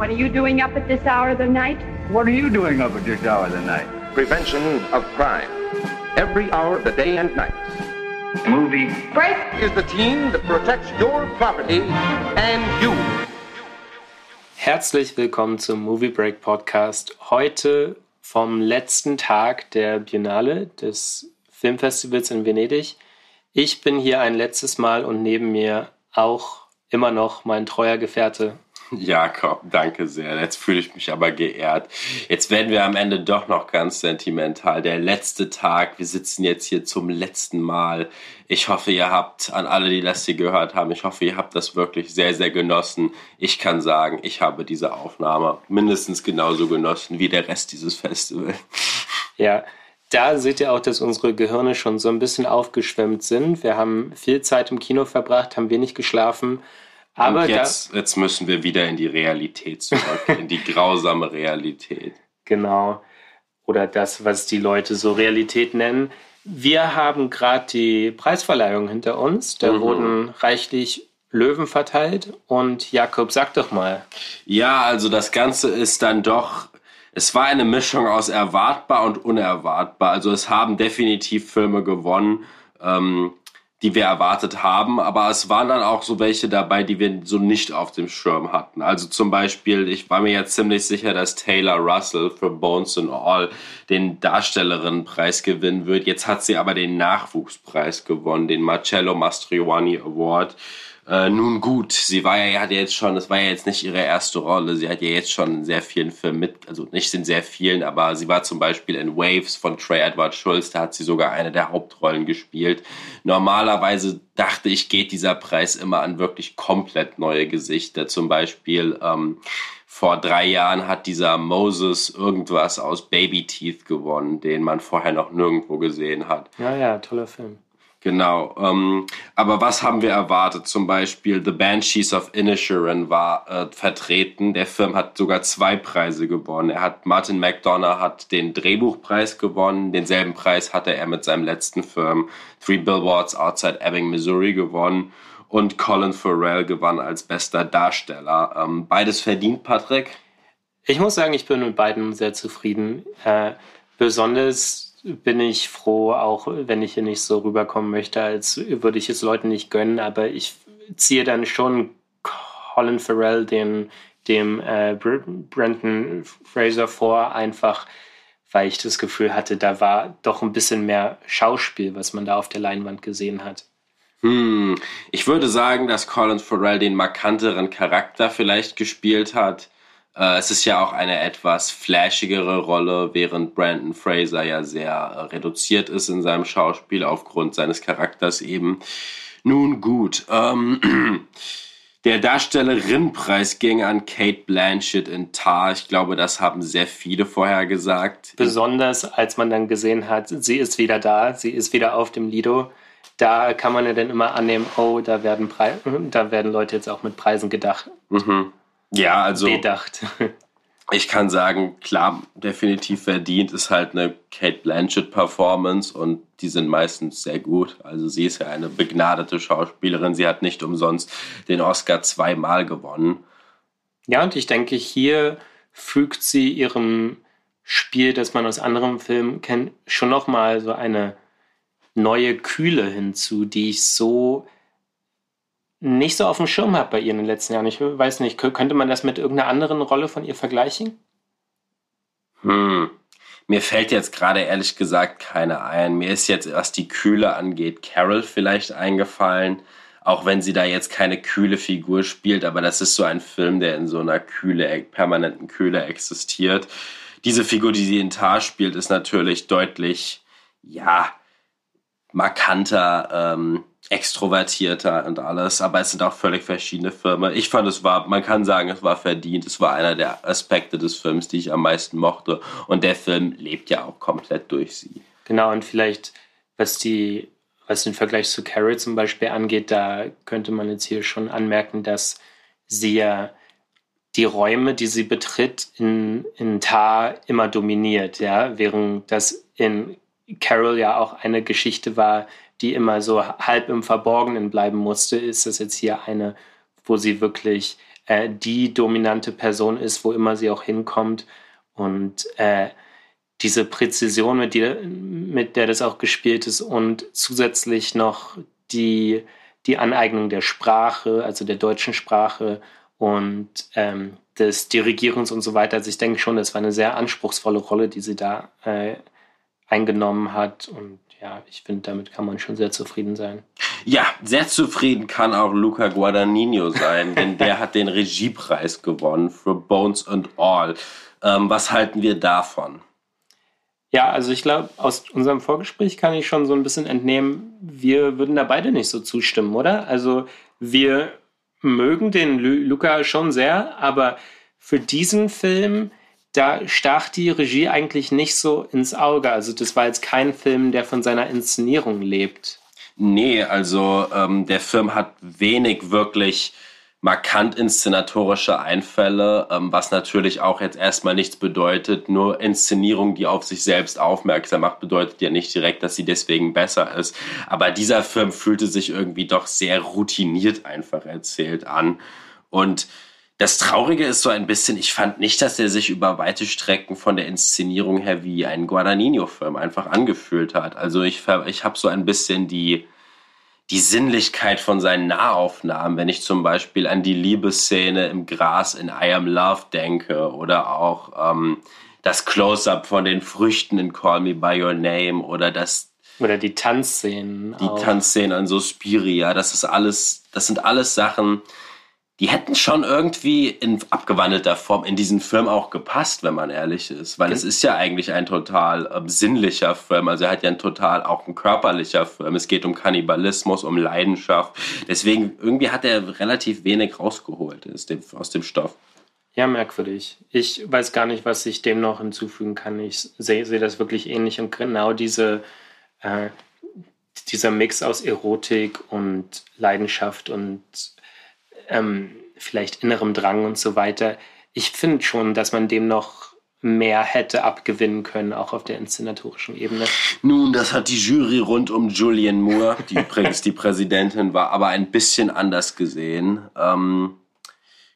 What are you doing up at this hour of the night? What are you doing up at this hour of the night? Prevention of crime. Every hour of the day and night. Movie. Break. Is the team that protects your property and you. Herzlich willkommen zum Movie Break Podcast. Heute vom letzten Tag der Biennale des Filmfestivals in Venedig. Ich bin hier ein letztes Mal und neben mir auch immer noch mein treuer Gefährte. Jakob, danke sehr. Jetzt fühle ich mich aber geehrt. Jetzt werden wir am Ende doch noch ganz sentimental. Der letzte Tag. Wir sitzen jetzt hier zum letzten Mal. Ich hoffe, ihr habt, an alle, die das hier gehört haben, ich hoffe, ihr habt das wirklich sehr, sehr genossen. Ich kann sagen, ich habe diese Aufnahme mindestens genauso genossen wie der Rest dieses Festivals. Ja, da seht ihr auch, dass unsere Gehirne schon so ein bisschen aufgeschwemmt sind. Wir haben viel Zeit im Kino verbracht, haben wenig geschlafen. Aber Und jetzt, jetzt müssen wir wieder in die Realität zurück, in die grausame Realität. Genau. Oder das, was die Leute so Realität nennen. Wir haben gerade die Preisverleihung hinter uns. Da Mhm. wurden reichlich Löwen verteilt. Und Jakob, sag doch mal. Ja, also das Ganze ist dann doch, es war eine Mischung aus erwartbar und unerwartbar. Also es haben definitiv Filme gewonnen, ähm, die wir erwartet haben, aber es waren dann auch so welche dabei, die wir so nicht auf dem Schirm hatten. Also zum Beispiel, ich war mir jetzt ziemlich sicher, dass Taylor Russell für Bones and All den Darstellerinnenpreis gewinnen wird. Jetzt hat sie aber den Nachwuchspreis gewonnen, den Marcello Mastroianni Award. Äh, nun gut, sie war ja, hat jetzt schon, das war ja jetzt nicht ihre erste Rolle. Sie hat ja jetzt schon in sehr vielen Filmen mit, also nicht in sehr vielen, aber sie war zum Beispiel in Waves von Trey Edward Schulz, da hat sie sogar eine der Hauptrollen gespielt. Normalerweise dachte ich, geht dieser Preis immer an wirklich komplett neue Gesichter. Zum Beispiel ähm, vor drei Jahren hat dieser Moses irgendwas aus Baby Teeth gewonnen, den man vorher noch nirgendwo gesehen hat. Ja, ja, toller Film. Genau. Ähm, aber was haben wir erwartet? Zum Beispiel The Banshees of Inisherin war äh, vertreten. Der Film hat sogar zwei Preise gewonnen. Er hat Martin McDonough hat den Drehbuchpreis gewonnen. Denselben Preis hatte er mit seinem letzten Film Three Billboards Outside Ebbing, Missouri gewonnen. Und Colin Farrell gewann als bester Darsteller. Ähm, beides verdient, Patrick. Ich muss sagen, ich bin mit beiden sehr zufrieden. Äh, besonders bin ich froh, auch wenn ich hier nicht so rüberkommen möchte, als würde ich es Leuten nicht gönnen, aber ich ziehe dann schon Colin Farrell den, dem äh, Br Brendan Fraser vor, einfach weil ich das Gefühl hatte, da war doch ein bisschen mehr Schauspiel, was man da auf der Leinwand gesehen hat. Hm, ich würde sagen, dass Colin Farrell den markanteren Charakter vielleicht gespielt hat. Äh, es ist ja auch eine etwas flashigere Rolle, während Brandon Fraser ja sehr äh, reduziert ist in seinem Schauspiel aufgrund seines Charakters eben. Nun gut, ähm, der Darstellerinnenpreis ging an Kate Blanchett in Tar. Ich glaube, das haben sehr viele vorher gesagt. Besonders als man dann gesehen hat, sie ist wieder da, sie ist wieder auf dem Lido. Da kann man ja dann immer annehmen, oh, da werden, Pre da werden Leute jetzt auch mit Preisen gedacht, Mhm. Ja, also. bedacht. ich kann sagen, klar, definitiv verdient ist halt eine Kate Blanchett Performance und die sind meistens sehr gut. Also sie ist ja eine begnadete Schauspielerin. Sie hat nicht umsonst den Oscar zweimal gewonnen. Ja, und ich denke, hier fügt sie ihrem Spiel, das man aus anderen Filmen kennt, schon nochmal so eine neue Kühle hinzu, die ich so nicht so auf dem Schirm habe bei ihr in den letzten Jahren. Ich weiß nicht, könnte man das mit irgendeiner anderen Rolle von ihr vergleichen? Hm. Mir fällt jetzt gerade ehrlich gesagt keine ein. Mir ist jetzt, was die Kühle angeht, Carol vielleicht eingefallen. Auch wenn sie da jetzt keine kühle Figur spielt, aber das ist so ein Film, der in so einer Kühle, permanenten Kühle existiert. Diese Figur, die sie in Tar spielt, ist natürlich deutlich, ja, markanter, ähm, extrovertierter und alles, aber es sind auch völlig verschiedene Filme. Ich fand, es war, man kann sagen, es war verdient. Es war einer der Aspekte des Films, die ich am meisten mochte. Und der Film lebt ja auch komplett durch sie. Genau, und vielleicht, was die, was den Vergleich zu Carrie zum Beispiel angeht, da könnte man jetzt hier schon anmerken, dass sie ja die Räume, die sie betritt, in, in Tar immer dominiert, ja, während das in Carol ja auch eine Geschichte war, die immer so halb im Verborgenen bleiben musste, ist das jetzt hier eine, wo sie wirklich äh, die dominante Person ist, wo immer sie auch hinkommt. Und äh, diese Präzision, mit, die, mit der das auch gespielt ist und zusätzlich noch die, die Aneignung der Sprache, also der deutschen Sprache und ähm, des Dirigierens und so weiter. Also ich denke schon, das war eine sehr anspruchsvolle Rolle, die sie da äh, eingenommen hat. Und ja, ich finde, damit kann man schon sehr zufrieden sein. Ja, sehr zufrieden kann auch Luca Guadagnino sein, denn der hat den Regiepreis gewonnen für Bones and All. Ähm, was halten wir davon? Ja, also ich glaube, aus unserem Vorgespräch kann ich schon so ein bisschen entnehmen, wir würden da beide nicht so zustimmen, oder? Also wir mögen den Luca schon sehr, aber für diesen Film, da stach die Regie eigentlich nicht so ins Auge. Also das war jetzt kein Film, der von seiner Inszenierung lebt. Nee, also ähm, der Film hat wenig wirklich markant inszenatorische Einfälle, ähm, was natürlich auch jetzt erstmal nichts bedeutet. Nur Inszenierung, die auf sich selbst aufmerksam macht, bedeutet ja nicht direkt, dass sie deswegen besser ist. Aber dieser Film fühlte sich irgendwie doch sehr routiniert einfach erzählt an. Und das Traurige ist so ein bisschen, ich fand nicht, dass er sich über weite Strecken von der Inszenierung her wie ein Guadagnino-Film einfach angefühlt hat. Also ich, ich habe so ein bisschen die, die Sinnlichkeit von seinen Nahaufnahmen, wenn ich zum Beispiel an die Liebesszene im Gras in I Am Love denke oder auch ähm, das Close-up von den Früchten in Call Me By Your Name oder das oder die Tanzszenen. Die auch. Tanzszenen an Suspiria, das ist alles, das sind alles Sachen, die hätten schon irgendwie in abgewandelter Form in diesen Film auch gepasst, wenn man ehrlich ist. Weil es ist ja eigentlich ein total äh, sinnlicher Film. Also er hat ja ein total auch ein körperlicher Film. Es geht um Kannibalismus, um Leidenschaft. Deswegen irgendwie hat er relativ wenig rausgeholt aus dem, aus dem Stoff. Ja, merkwürdig. Ich weiß gar nicht, was ich dem noch hinzufügen kann. Ich sehe seh das wirklich ähnlich und genau diese, äh, dieser Mix aus Erotik und Leidenschaft und ähm, vielleicht innerem Drang und so weiter. Ich finde schon, dass man dem noch mehr hätte abgewinnen können, auch auf der inszenatorischen Ebene. Nun, das hat die Jury rund um Julian Moore, die übrigens die Präsidentin war, aber ein bisschen anders gesehen. Ähm,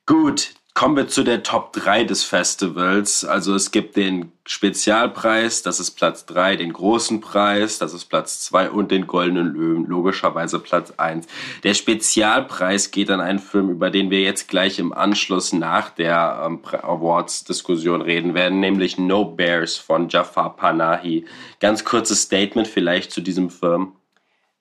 gut, Kommen wir zu der Top 3 des Festivals. Also es gibt den Spezialpreis, das ist Platz 3, den großen Preis, das ist Platz 2 und den Goldenen Löwen, logischerweise Platz 1. Der Spezialpreis geht an einen Film, über den wir jetzt gleich im Anschluss nach der ähm, Awards-Diskussion reden werden, nämlich No Bears von Jafar Panahi. Ganz kurzes Statement vielleicht zu diesem Film.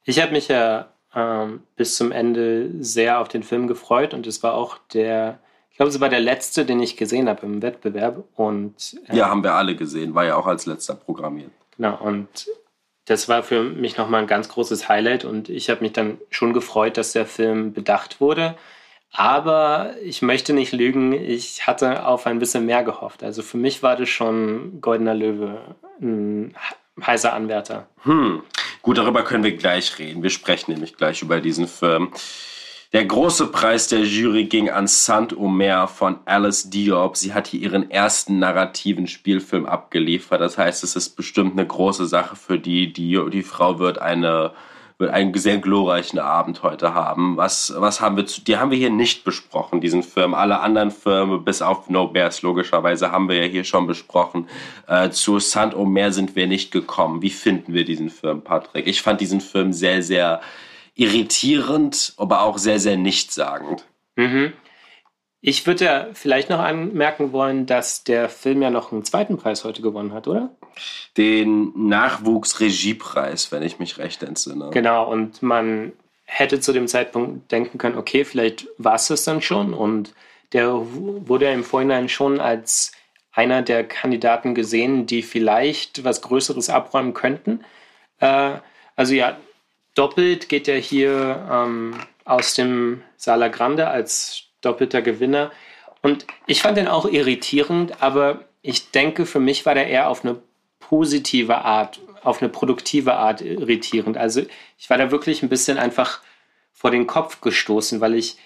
Ich habe mich ja ähm, bis zum Ende sehr auf den Film gefreut und es war auch der ich glaube, es war der letzte, den ich gesehen habe im Wettbewerb. Und, äh, ja, haben wir alle gesehen. War ja auch als letzter programmiert. Genau, und das war für mich nochmal ein ganz großes Highlight. Und ich habe mich dann schon gefreut, dass der Film bedacht wurde. Aber ich möchte nicht lügen, ich hatte auf ein bisschen mehr gehofft. Also für mich war das schon Goldener Löwe ein heißer Anwärter. Hm. Gut, darüber können wir gleich reden. Wir sprechen nämlich gleich über diesen Film. Der große Preis der Jury ging an Saint-Omer von Alice Diop. Sie hat hier ihren ersten narrativen Spielfilm abgeliefert. Das heißt, es ist bestimmt eine große Sache für die. Die, die Frau wird eine wird einen sehr glorreichen Abend heute haben. Was, was haben wir zu, die haben wir hier nicht besprochen, diesen Film. Alle anderen Filme, bis auf No Bears logischerweise, haben wir ja hier schon besprochen. Äh, zu Saint-Omer sind wir nicht gekommen. Wie finden wir diesen Film, Patrick? Ich fand diesen Film sehr, sehr irritierend, aber auch sehr, sehr nichtssagend. Mhm. Ich würde ja vielleicht noch anmerken wollen, dass der Film ja noch einen zweiten Preis heute gewonnen hat, oder? Den Nachwuchsregiepreis, wenn ich mich recht entsinne. Genau, und man hätte zu dem Zeitpunkt denken können, okay, vielleicht war es das dann schon. Und der wurde ja im Vorhinein schon als einer der Kandidaten gesehen, die vielleicht was Größeres abräumen könnten. Äh, also ja, Doppelt geht er hier ähm, aus dem Sala Grande als doppelter Gewinner. Und ich fand den auch irritierend, aber ich denke, für mich war der eher auf eine positive Art, auf eine produktive Art irritierend. Also ich war da wirklich ein bisschen einfach vor den Kopf gestoßen, weil ich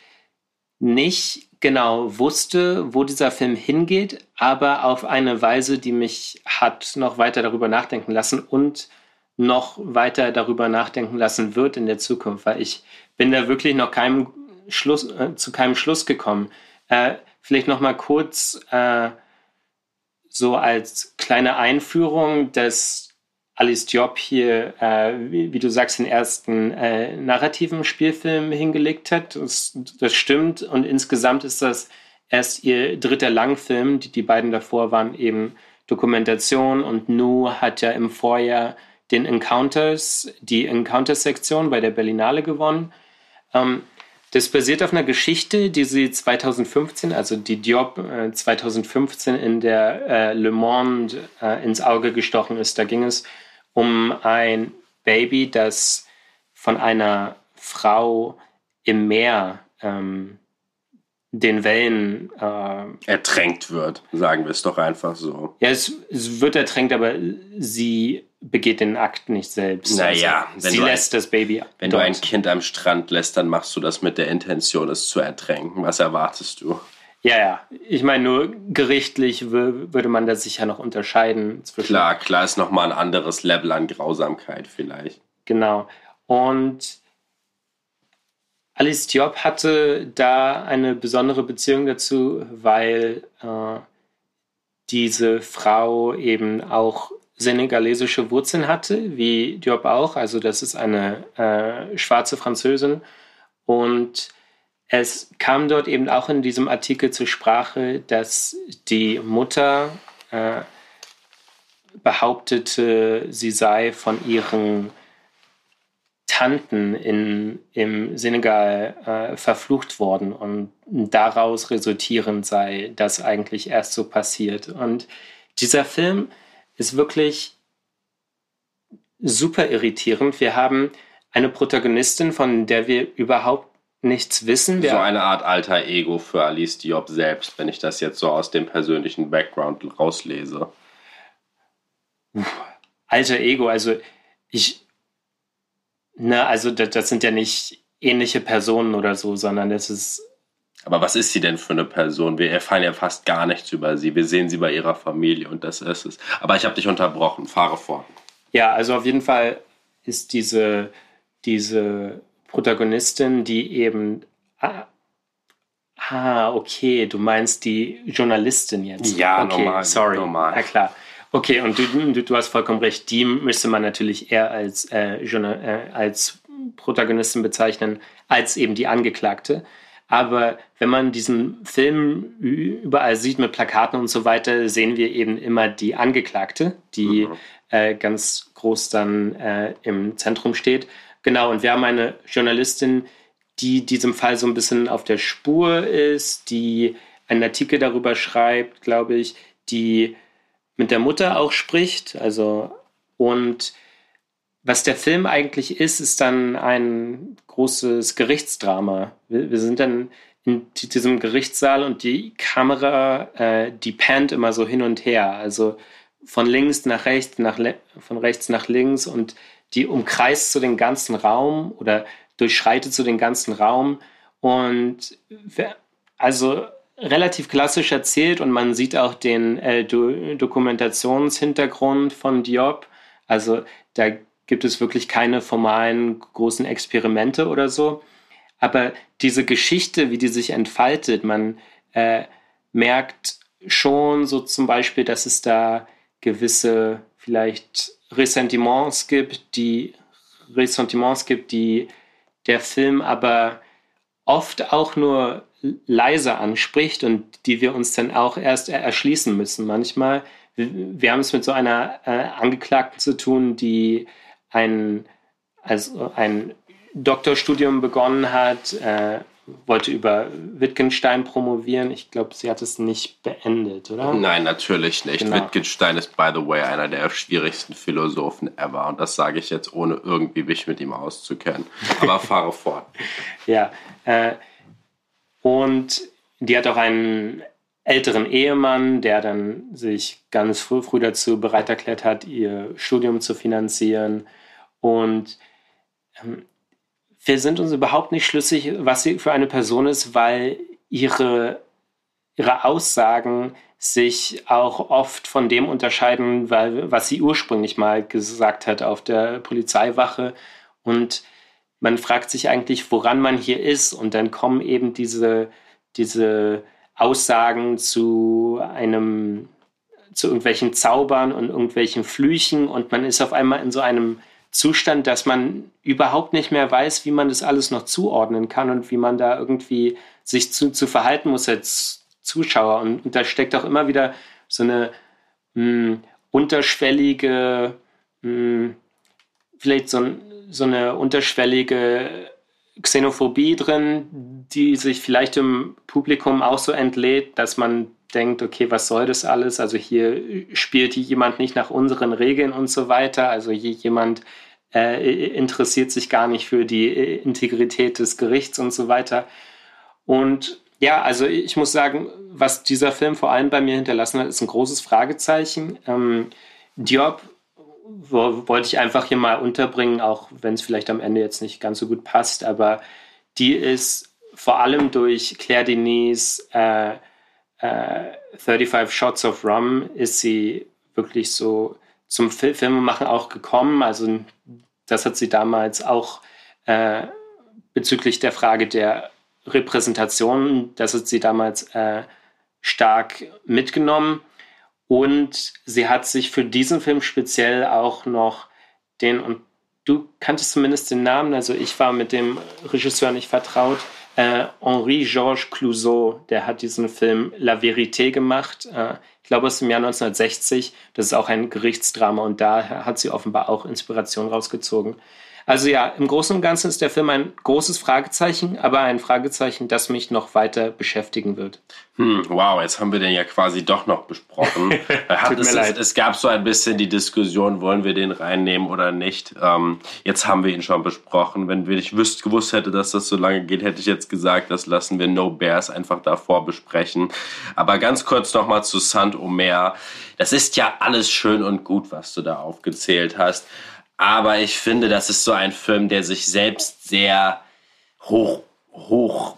nicht genau wusste, wo dieser Film hingeht, aber auf eine Weise, die mich hat noch weiter darüber nachdenken lassen und noch weiter darüber nachdenken lassen wird in der Zukunft, weil ich bin da wirklich noch keinem Schluss, äh, zu keinem Schluss gekommen. Äh, vielleicht noch mal kurz äh, so als kleine Einführung, dass Alice Diop hier, äh, wie, wie, du sagst, den ersten äh, narrativen Spielfilm hingelegt hat. Das, das, stimmt. Und insgesamt ist das erst ihr dritter Langfilm. Die, die beiden davor waren eben Dokumentation und Nu hat ja im Vorjahr den Encounters, die Encounters-Sektion bei der Berlinale gewonnen. Ähm, das basiert auf einer Geschichte, die sie 2015, also die Diop äh, 2015 in der äh, Le Monde äh, ins Auge gestochen ist. Da ging es um ein Baby, das von einer Frau im Meer ähm, den Wellen äh, ertränkt wird, sagen wir es doch einfach so. Ja, es, es, wird ertränkt, aber sie begeht den Akt nicht selbst. Naja, also, sie lässt ein, das Baby. Wenn dort. du ein Kind am Strand lässt, dann machst du das mit der Intention, es zu ertränken. Was erwartest du? Ja, ja. Ich meine, nur gerichtlich würde man da sicher noch unterscheiden. Zwischen klar, klar ist nochmal ein anderes Level an Grausamkeit vielleicht. Genau. Und Alice Diop hatte da eine besondere Beziehung dazu, weil äh, diese Frau eben auch senegalesische Wurzeln hatte, wie Diop auch. Also das ist eine äh, schwarze Französin. Und es kam dort eben auch in diesem Artikel zur Sprache, dass die Mutter äh, behauptete, sie sei von ihren Tanten in, im Senegal äh, verflucht worden und daraus resultierend sei das eigentlich erst so passiert. Und dieser Film ist wirklich super irritierend. Wir haben eine Protagonistin, von der wir überhaupt nichts wissen. so eine Art alter Ego für Alice Diop selbst, wenn ich das jetzt so aus dem persönlichen Background rauslese. Alter Ego, also ich na, also das, das sind ja nicht ähnliche Personen oder so, sondern das ist. Aber was ist sie denn für eine Person? Wir erfahren ja fast gar nichts über sie. Wir sehen sie bei ihrer Familie und das ist es. Aber ich habe dich unterbrochen. Fahre fort. Ja, also auf jeden Fall ist diese, diese Protagonistin, die eben. Ah, ah, okay, du meinst die Journalistin jetzt. Ja, okay, normal. Sorry. Normal. Ja, klar. Okay, und du, du, du, hast vollkommen recht. Die müsste man natürlich eher als, äh, äh, als Protagonistin bezeichnen, als eben die Angeklagte. Aber wenn man diesen Film überall sieht mit Plakaten und so weiter, sehen wir eben immer die Angeklagte, die mhm. äh, ganz groß dann äh, im Zentrum steht. Genau, und wir haben eine Journalistin, die diesem Fall so ein bisschen auf der Spur ist, die einen Artikel darüber schreibt, glaube ich, die mit der Mutter auch spricht. Also, und was der Film eigentlich ist, ist dann ein großes Gerichtsdrama. Wir, wir sind dann in diesem Gerichtssaal und die Kamera, äh, die pannt immer so hin und her. Also von links nach rechts, nach von rechts nach links und die umkreist so den ganzen Raum oder durchschreitet so den ganzen Raum. Und also relativ klassisch erzählt und man sieht auch den äh, Do Dokumentationshintergrund von Diop. Also da gibt es wirklich keine formalen großen Experimente oder so. Aber diese Geschichte, wie die sich entfaltet, man äh, merkt schon so zum Beispiel, dass es da gewisse vielleicht Ressentiments gibt, die Ressentiments gibt, die der Film aber oft auch nur leise anspricht und die wir uns dann auch erst erschließen müssen manchmal. Wir, haben es mit so einer äh, Angeklagten zu tun, die ein, also ein Doktorstudium begonnen hat, äh, wollte über Wittgenstein promovieren. Ich glaube, sie hat es nicht beendet, oder? Nein, natürlich nicht. Genau. Wittgenstein ist, by the way, einer der schwierigsten Philosophen ever. Und das sage ich jetzt, ohne irgendwie mich mit ihm auszukennen. Aber fahre fort. Ja, äh, und die hat auch einen älteren Ehemann, der dann sich ganz früh, früh dazu bereit erklärt hat, ihr Studium zu finanzieren. Und ähm, wir sind uns überhaupt nicht schlüssig, was sie für eine Person ist, weil ihre, ihre Aussagen sich auch oft von dem unterscheiden, weil, was sie ursprünglich mal gesagt hat auf der Polizeiwache. Und man fragt sich eigentlich, woran man hier ist. Und dann kommen eben diese, diese Aussagen zu einem, zu irgendwelchen Zaubern und irgendwelchen Flüchen und man ist auf einmal in so einem Zustand, dass man überhaupt nicht mehr weiß, wie man das alles noch zuordnen kann und wie man da irgendwie sich zu, zu verhalten muss als Zuschauer. Und, und da steckt auch immer wieder so eine mh, hm, unterschwellige, mh, hm, vielleicht so, so eine unterschwellige Xenophobie drin, die sich vielleicht im Publikum auch so entlädt, dass man denkt, okay, was soll das alles? Also hier spielt jemand nicht nach unseren Regeln und so weiter. Also hier jemand äh, interessiert sich gar nicht für die Integrität des Gerichts und so weiter. Und ja, also ich muss sagen, was dieser Film vor allem bei mir hinterlassen hat, ist ein großes Fragezeichen. Ähm, Diop wollte ich einfach hier mal unterbringen, auch wenn es vielleicht am Ende jetzt nicht ganz so gut passt, aber die ist vor allem durch Claire Denis äh, äh, 35 Shots of Rum ist sie wirklich so zum Fil Filmemachen auch gekommen. Also das hat sie damals auch äh, bezüglich der Frage der Repräsentation, das hat sie damals äh, stark mitgenommen. Und sie hat sich für diesen Film speziell auch noch den, und du kanntest zumindest den Namen, also ich war mit dem Regisseur nicht vertraut, äh, Henri-Georges Clouseau, der hat diesen Film La Vérité gemacht. Äh, ich glaube, aus dem Jahr 1960. Das ist auch ein Gerichtsdrama und da hat sie offenbar auch Inspiration rausgezogen. Also ja, im Großen und Ganzen ist der Film ein großes Fragezeichen, aber ein Fragezeichen, das mich noch weiter beschäftigen wird. Hm, wow, jetzt haben wir den ja quasi doch noch besprochen. Tut es, mir leid. Es, es, gab so ein bisschen die Diskussion, wollen wir den reinnehmen oder nicht. Ähm, jetzt haben wir ihn schon besprochen. Wenn ich wüsst, gewusst hätte, dass das so lange geht, hätte ich jetzt gesagt, das lassen wir No Bears einfach davor besprechen. Aber ganz kurz nochmal zu Saint-Omer. Das ist ja alles schön und gut, was du da aufgezählt hast. Aber ich finde, das ist so ein Film, der sich selbst sehr hoch, hoch,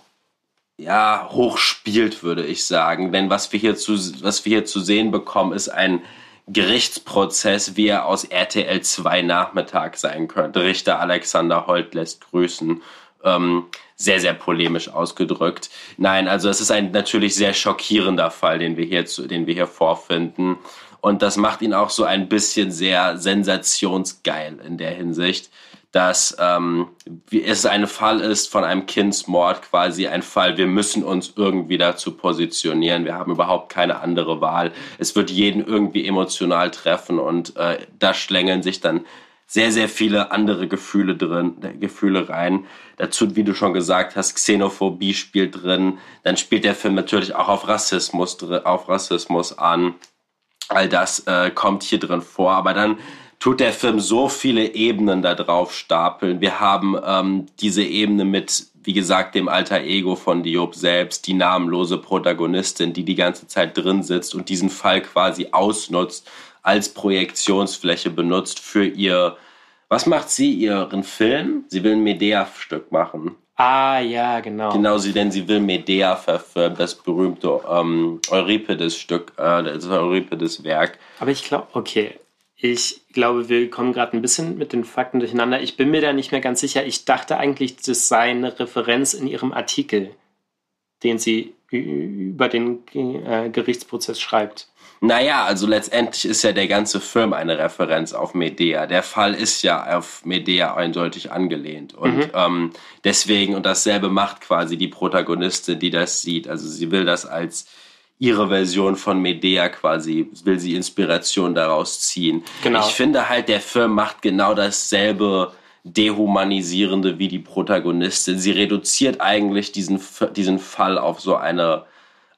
ja, hoch spielt, würde ich sagen. Denn was wir hier zu, was wir hier zu sehen bekommen, ist ein Gerichtsprozess, wie er aus RTL 2 Nachmittag sein könnte. Richter Alexander Holt lässt grüßen. Ähm, sehr, sehr polemisch ausgedrückt. Nein, also es ist ein natürlich sehr schockierender Fall, den wir hier, zu, den wir hier vorfinden. Und das macht ihn auch so ein bisschen sehr sensationsgeil in der Hinsicht, dass ähm, es ein Fall ist von einem Kindsmord, quasi ein Fall, wir müssen uns irgendwie dazu positionieren. Wir haben überhaupt keine andere Wahl. Es wird jeden irgendwie emotional treffen und äh, da schlängeln sich dann sehr, sehr viele andere Gefühle drin, Gefühle rein. Dazu, wie du schon gesagt hast, Xenophobie spielt drin. Dann spielt der Film natürlich auch auf Rassismus, auf Rassismus an. All das äh, kommt hier drin vor, aber dann tut der Film so viele Ebenen da drauf stapeln. Wir haben ähm, diese Ebene mit, wie gesagt, dem alter Ego von Diop selbst, die namenlose Protagonistin, die die ganze Zeit drin sitzt und diesen Fall quasi ausnutzt, als Projektionsfläche benutzt für ihr, was macht sie, ihren Film? Sie will ein Medea-Stück machen. Ah, ja, genau. Genau, sie, denn sie will Medea verfilmen, das berühmte ähm, Euripides-Stück, äh, das Euripides-Werk. Aber ich glaube, okay, ich glaube, wir kommen gerade ein bisschen mit den Fakten durcheinander. Ich bin mir da nicht mehr ganz sicher. Ich dachte eigentlich, das sei eine Referenz in ihrem Artikel, den sie über den äh, Gerichtsprozess schreibt. Naja, also letztendlich ist ja der ganze Film eine Referenz auf Medea. Der Fall ist ja auf Medea eindeutig angelehnt. Und mhm. ähm, deswegen, und dasselbe macht quasi die Protagonistin, die das sieht. Also sie will das als ihre Version von Medea quasi, will sie Inspiration daraus ziehen. Genau. Ich finde halt, der Film macht genau dasselbe Dehumanisierende wie die Protagonistin. Sie reduziert eigentlich diesen, diesen Fall auf so eine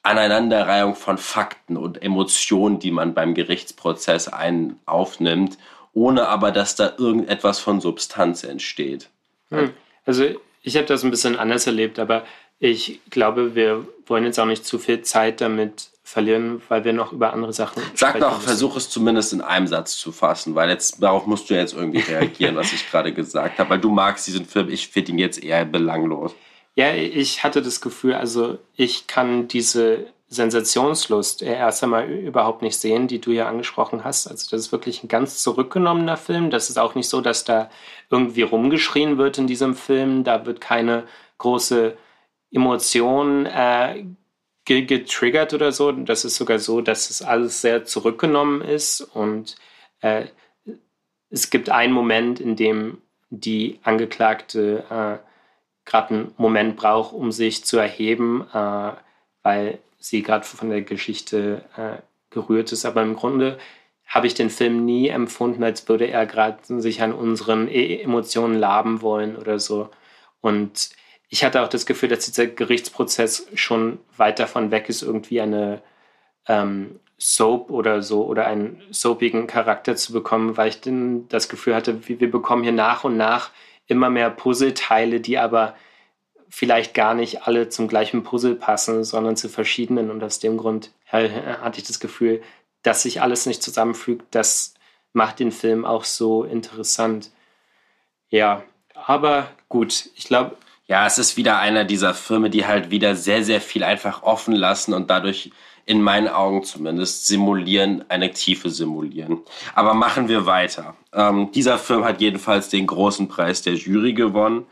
Aneinanderreihung von Fakten und Emotionen, die man beim Gerichtsprozess ein aufnimmt, ohne aber, dass da irgendetwas von Substanz entsteht. Hm. Also ich habe das ein bisschen anders erlebt, aber ich glaube, wir wollen jetzt auch nicht zu viel Zeit damit verlieren, weil wir noch über andere Sachen Sag doch, versuch es zumindest in einem Satz zu fassen, weil jetzt darauf musst du jetzt irgendwie reagieren, was ich gerade gesagt habe, weil du magst diesen Film, ich finde ihn jetzt eher belanglos. Ja, ich hatte das Gefühl, also ich kann diese Sensationslust erst einmal überhaupt nicht sehen, die du ja angesprochen hast. Also das ist wirklich ein ganz zurückgenommener Film. Das ist auch nicht so, dass da irgendwie rumgeschrien wird in diesem Film. Da wird keine große Emotion äh, getriggert oder so. Das ist sogar so, dass es alles sehr zurückgenommen ist und äh, es gibt einen Moment, in dem die Angeklagte äh, gerade einen Moment braucht, um sich zu erheben, äh, weil sie gerade von der Geschichte äh, gerührt ist. Aber im Grunde habe ich den Film nie empfunden, als würde er gerade sich an unseren e Emotionen laben wollen oder so. Und ich hatte auch das Gefühl, dass dieser Gerichtsprozess schon weit davon weg ist, irgendwie eine ähm, Soap oder so oder einen soapigen Charakter zu bekommen, weil ich das Gefühl hatte, wir bekommen hier nach und nach immer mehr Puzzleteile, die aber vielleicht gar nicht alle zum gleichen Puzzle passen, sondern zu verschiedenen. Und aus dem Grund hatte ich das Gefühl, dass sich alles nicht zusammenfügt. Das macht den Film auch so interessant. Ja, aber gut, ich glaube, ja, es ist wieder einer dieser Filme, die halt wieder sehr, sehr viel einfach offen lassen und dadurch in meinen Augen zumindest simulieren, eine Tiefe simulieren. Aber machen wir weiter. Ähm, dieser Film hat jedenfalls den großen Preis der Jury gewonnen.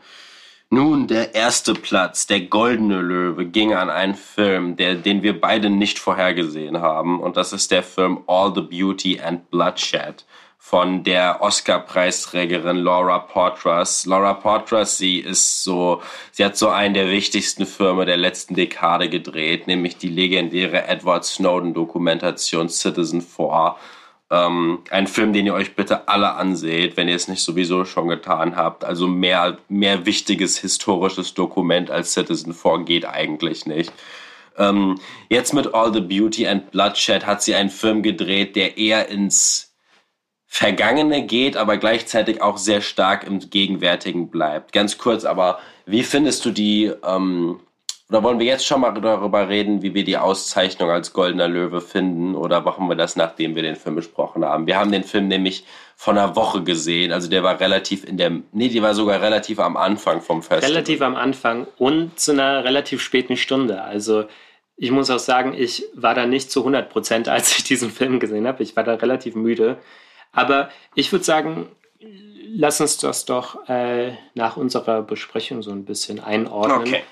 Nun, der erste Platz, der Goldene Löwe, ging an einen Film, der, den wir beide nicht vorhergesehen haben. Und das ist der Film All the Beauty and Bloodshed von der Oscar-Preisträgerin Laura Portras. Laura Portras, sie ist so, sie hat so einen der wichtigsten Filme der letzten Dekade gedreht, nämlich die legendäre Edward Snowden-Dokumentation Citizen 4. Ähm, ein Film, den ihr euch bitte alle anseht, wenn ihr es nicht sowieso schon getan habt. Also mehr, mehr wichtiges historisches Dokument als Citizen 4 geht eigentlich nicht. Ähm, jetzt mit All the Beauty and Bloodshed hat sie einen Film gedreht, der eher ins Vergangene geht, aber gleichzeitig auch sehr stark im Gegenwärtigen bleibt. Ganz kurz, aber wie findest du die, ähm, oder wollen wir jetzt schon mal darüber reden, wie wir die Auszeichnung als Goldener Löwe finden, oder machen wir das, nachdem wir den Film besprochen haben? Wir haben den Film nämlich von einer Woche gesehen, also der war relativ in der, nee, die war sogar relativ am Anfang vom Festival. Relativ am Anfang und zu einer relativ späten Stunde, also ich muss auch sagen, ich war da nicht zu 100 Prozent, als ich diesen Film gesehen habe. Ich war da relativ müde. Aber ich würde sagen, lass uns das doch äh, nach unserer Besprechung so ein bisschen einordnen. Okay.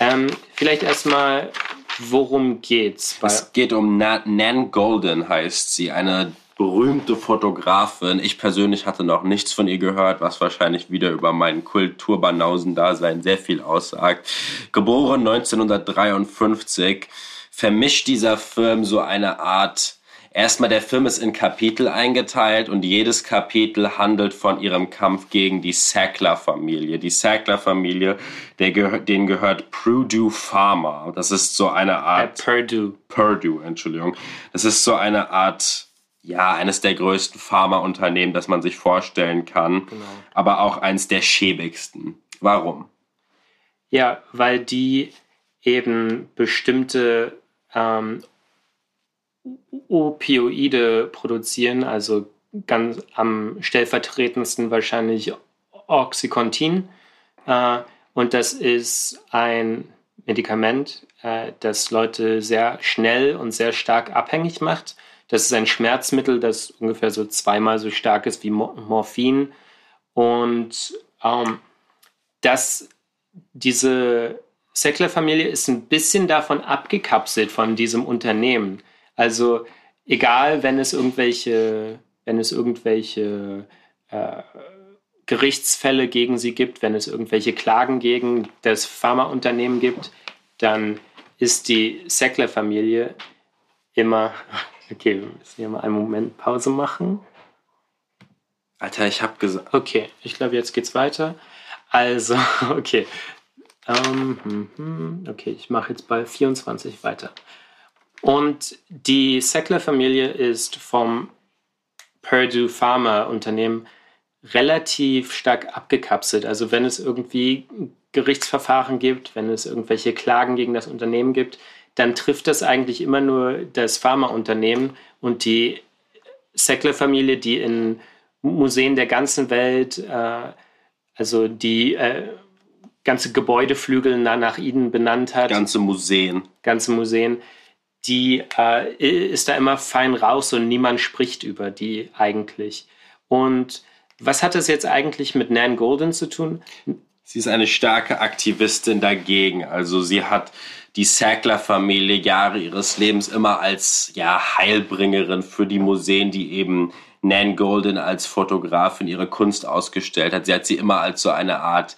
Ähm, vielleicht erstmal, worum geht's? es geht um Na Nan Golden, heißt sie, eine berühmte Fotografin. Ich persönlich hatte noch nichts von ihr gehört, was wahrscheinlich wieder über meinen Kulturbanausen-Dasein sehr viel aussagt. Geboren 1953, vermischt dieser Film so eine Art Erstmal, der Film ist in Kapitel eingeteilt und jedes Kapitel handelt von ihrem Kampf gegen die Sackler-Familie. Die Sackler-Familie, gehör, denen gehört Purdue Pharma. Das ist so eine Art... Äh, Purdue. Purdue, Entschuldigung. Das ist so eine Art ja, eines der größten Pharmaunternehmen, das man sich vorstellen kann, genau. aber auch eines der schäbigsten. Warum? Ja, weil die eben bestimmte ähm, Opioide produzieren, also ganz am stellvertretendsten wahrscheinlich Oxycontin. Äh, und das ist ein Medikament, äh, das Leute sehr schnell und sehr stark abhängig macht. Das ist ein Schmerzmittel, das ungefähr so zweimal so stark ist wie Morphin. Und ähm, das, diese Sackler-Familie ist ein bisschen davon abgekapselt von diesem Unternehmen. Also egal, wenn es irgendwelche, wenn es irgendwelche äh, Gerichtsfälle gegen sie gibt, wenn es irgendwelche Klagen gegen das Pharmaunternehmen gibt, dann ist die Sackler-Familie immer. Okay, wir müssen hier mal einen Moment Pause machen. Alter, ich hab gesagt. Okay, ich glaube, jetzt geht's weiter. Also, okay. Um, hm, hm, okay, ich mache jetzt bei 24 weiter. Und die Sackler-Familie ist vom Purdue Pharma Unternehmen relativ stark abgekapselt. Also wenn es irgendwie Gerichtsverfahren gibt, wenn es irgendwelche Klagen gegen das Unternehmen gibt, dann trifft das eigentlich immer nur das Pharmaunternehmen und die Sackler-Familie, die in Museen der ganzen Welt, äh, also die äh, ganze Gebäudeflügel nach ihnen benannt hat. Ganze Museen. Ganze Museen die äh, ist da immer fein raus und niemand spricht über die eigentlich. Und was hat das jetzt eigentlich mit Nan Golden zu tun? Sie ist eine starke Aktivistin dagegen. Also sie hat die Sackler-Familie Jahre ihres Lebens immer als ja, Heilbringerin für die Museen, die eben Nan Golden als Fotografin ihre Kunst ausgestellt hat. Sie hat sie immer als so eine Art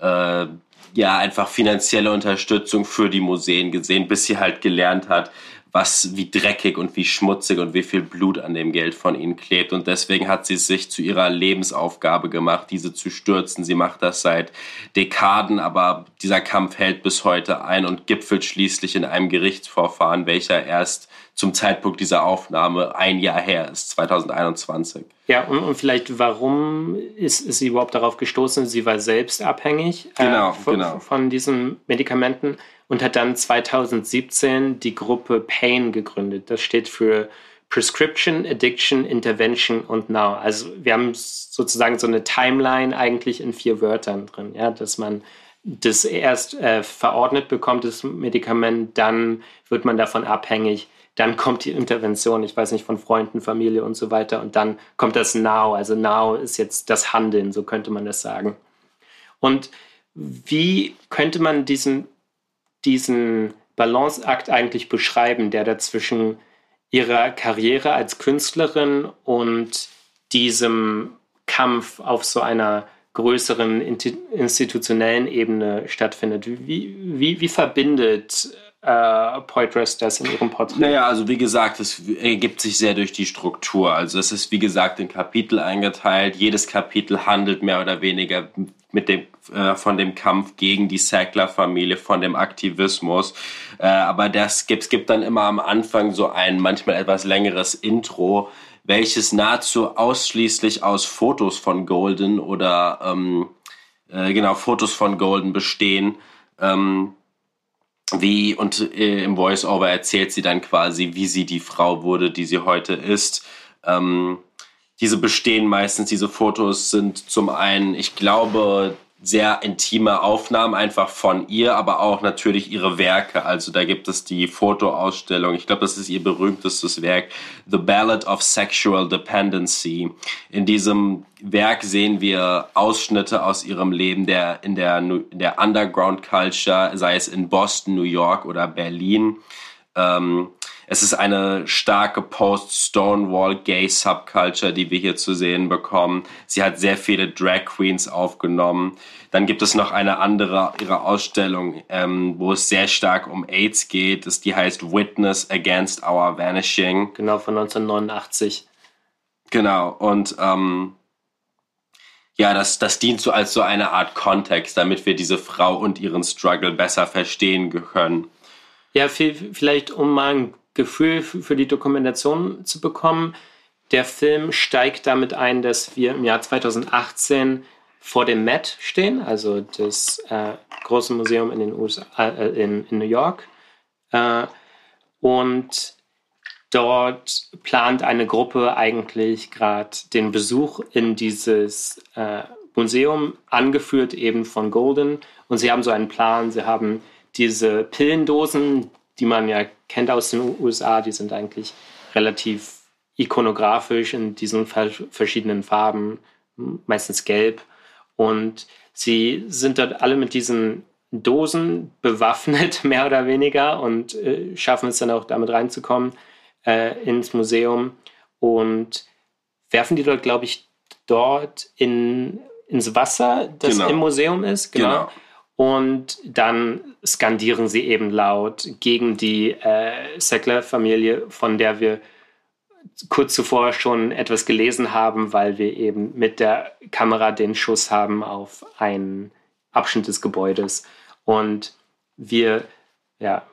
äh, ja einfach finanzielle Unterstützung für die Museen gesehen, bis sie halt gelernt hat, was wie dreckig und wie schmutzig und wie viel Blut an dem Geld von ihnen klebt. Und deswegen hat sie es sich zu ihrer Lebensaufgabe gemacht, diese zu stürzen. Sie macht das seit Dekaden, aber dieser Kampf hält bis heute ein und gipfelt schließlich in einem Gerichtsverfahren, welcher erst zum Zeitpunkt dieser Aufnahme ein Jahr her ist, 2021. Ja, und, und vielleicht, warum ist, ist, sie überhaupt darauf gestoßen? Sie war selbst abhängig äh, genau, von, genau. von diesen Medikamenten und hat dann 2017 die Gruppe PAIN gegründet. Das steht für Prescription, Addiction, Intervention und Now. Also wir haben sozusagen so eine Timeline eigentlich in vier Wörtern drin, ja, dass man das erst äh, verordnet bekommt, das Medikament, dann wird man davon abhängig, dann kommt die Intervention, ich weiß nicht, von Freunden, Familie und so weiter. Und dann kommt das Now. Also Now ist jetzt das Handeln, so könnte man das sagen. Und wie könnte man diesen, diesen Balanceakt eigentlich beschreiben, der dazwischen ihrer Karriere als Künstlerin und diesem Kampf auf so einer größeren institutionellen Ebene stattfindet? Wie, wie, wie verbindet äh, Poitras das in ihrem Porträt? Naja, also wie gesagt, es ergibt sich sehr durch die Struktur. Also es ist wie gesagt in Kapitel eingeteilt. Jedes Kapitel handelt mehr oder weniger mit dem, äh, von dem Kampf gegen die Sackler-Familie, von dem Aktivismus. Äh, aber das gibt, es gibt dann immer am Anfang so ein manchmal etwas längeres Intro, welches nahezu ausschließlich aus Fotos von Golden oder ähm, äh, genau Fotos von Golden bestehen. Ähm, wie und äh, im Voice-Over erzählt sie dann quasi, wie sie die Frau wurde, die sie heute ist. Ähm, diese bestehen meistens, diese Fotos sind zum einen, ich glaube, sehr intime Aufnahmen einfach von ihr, aber auch natürlich ihre Werke. Also da gibt es die Fotoausstellung. Ich glaube, das ist ihr berühmtestes Werk, The Ballad of Sexual Dependency. In diesem Werk sehen wir Ausschnitte aus ihrem Leben der, in, der, in der Underground Culture, sei es in Boston, New York oder Berlin. Ähm, es ist eine starke Post-Stonewall-Gay-Subculture, die wir hier zu sehen bekommen. Sie hat sehr viele Drag Queens aufgenommen. Dann gibt es noch eine andere, ihre Ausstellung, ähm, wo es sehr stark um AIDS geht. Das, die heißt Witness Against Our Vanishing. Genau, von 1989. Genau, und ähm, ja, das, das dient so als so eine Art Kontext, damit wir diese Frau und ihren Struggle besser verstehen können. Ja, vielleicht um mal ein Gefühl für die Dokumentation zu bekommen. Der Film steigt damit ein, dass wir im Jahr 2018 vor dem Met stehen, also das äh, große Museum in den USA, äh, in, in, New York. Äh, und dort plant eine Gruppe eigentlich gerade den Besuch in dieses äh, Museum, angeführt eben von Golden. Und sie haben so einen Plan, sie haben diese Pillendosen, die man ja kennt aus den USA, die sind eigentlich relativ ikonografisch in diesen verschiedenen Farben, meistens gelb. Und sie sind dort alle mit diesen Dosen bewaffnet, mehr oder weniger, und äh, schaffen es dann auch damit reinzukommen äh, ins Museum und werfen die dort, glaube ich, dort in, ins Wasser, das genau. im Museum ist. Genau. genau. Und dann skandieren sie eben laut gegen die äh, Sackler-Familie, von der wir kurz zuvor schon etwas gelesen haben, weil wir eben mit der Kamera den Schuss haben auf einen Abschnitt des Gebäudes. Und wir, ja,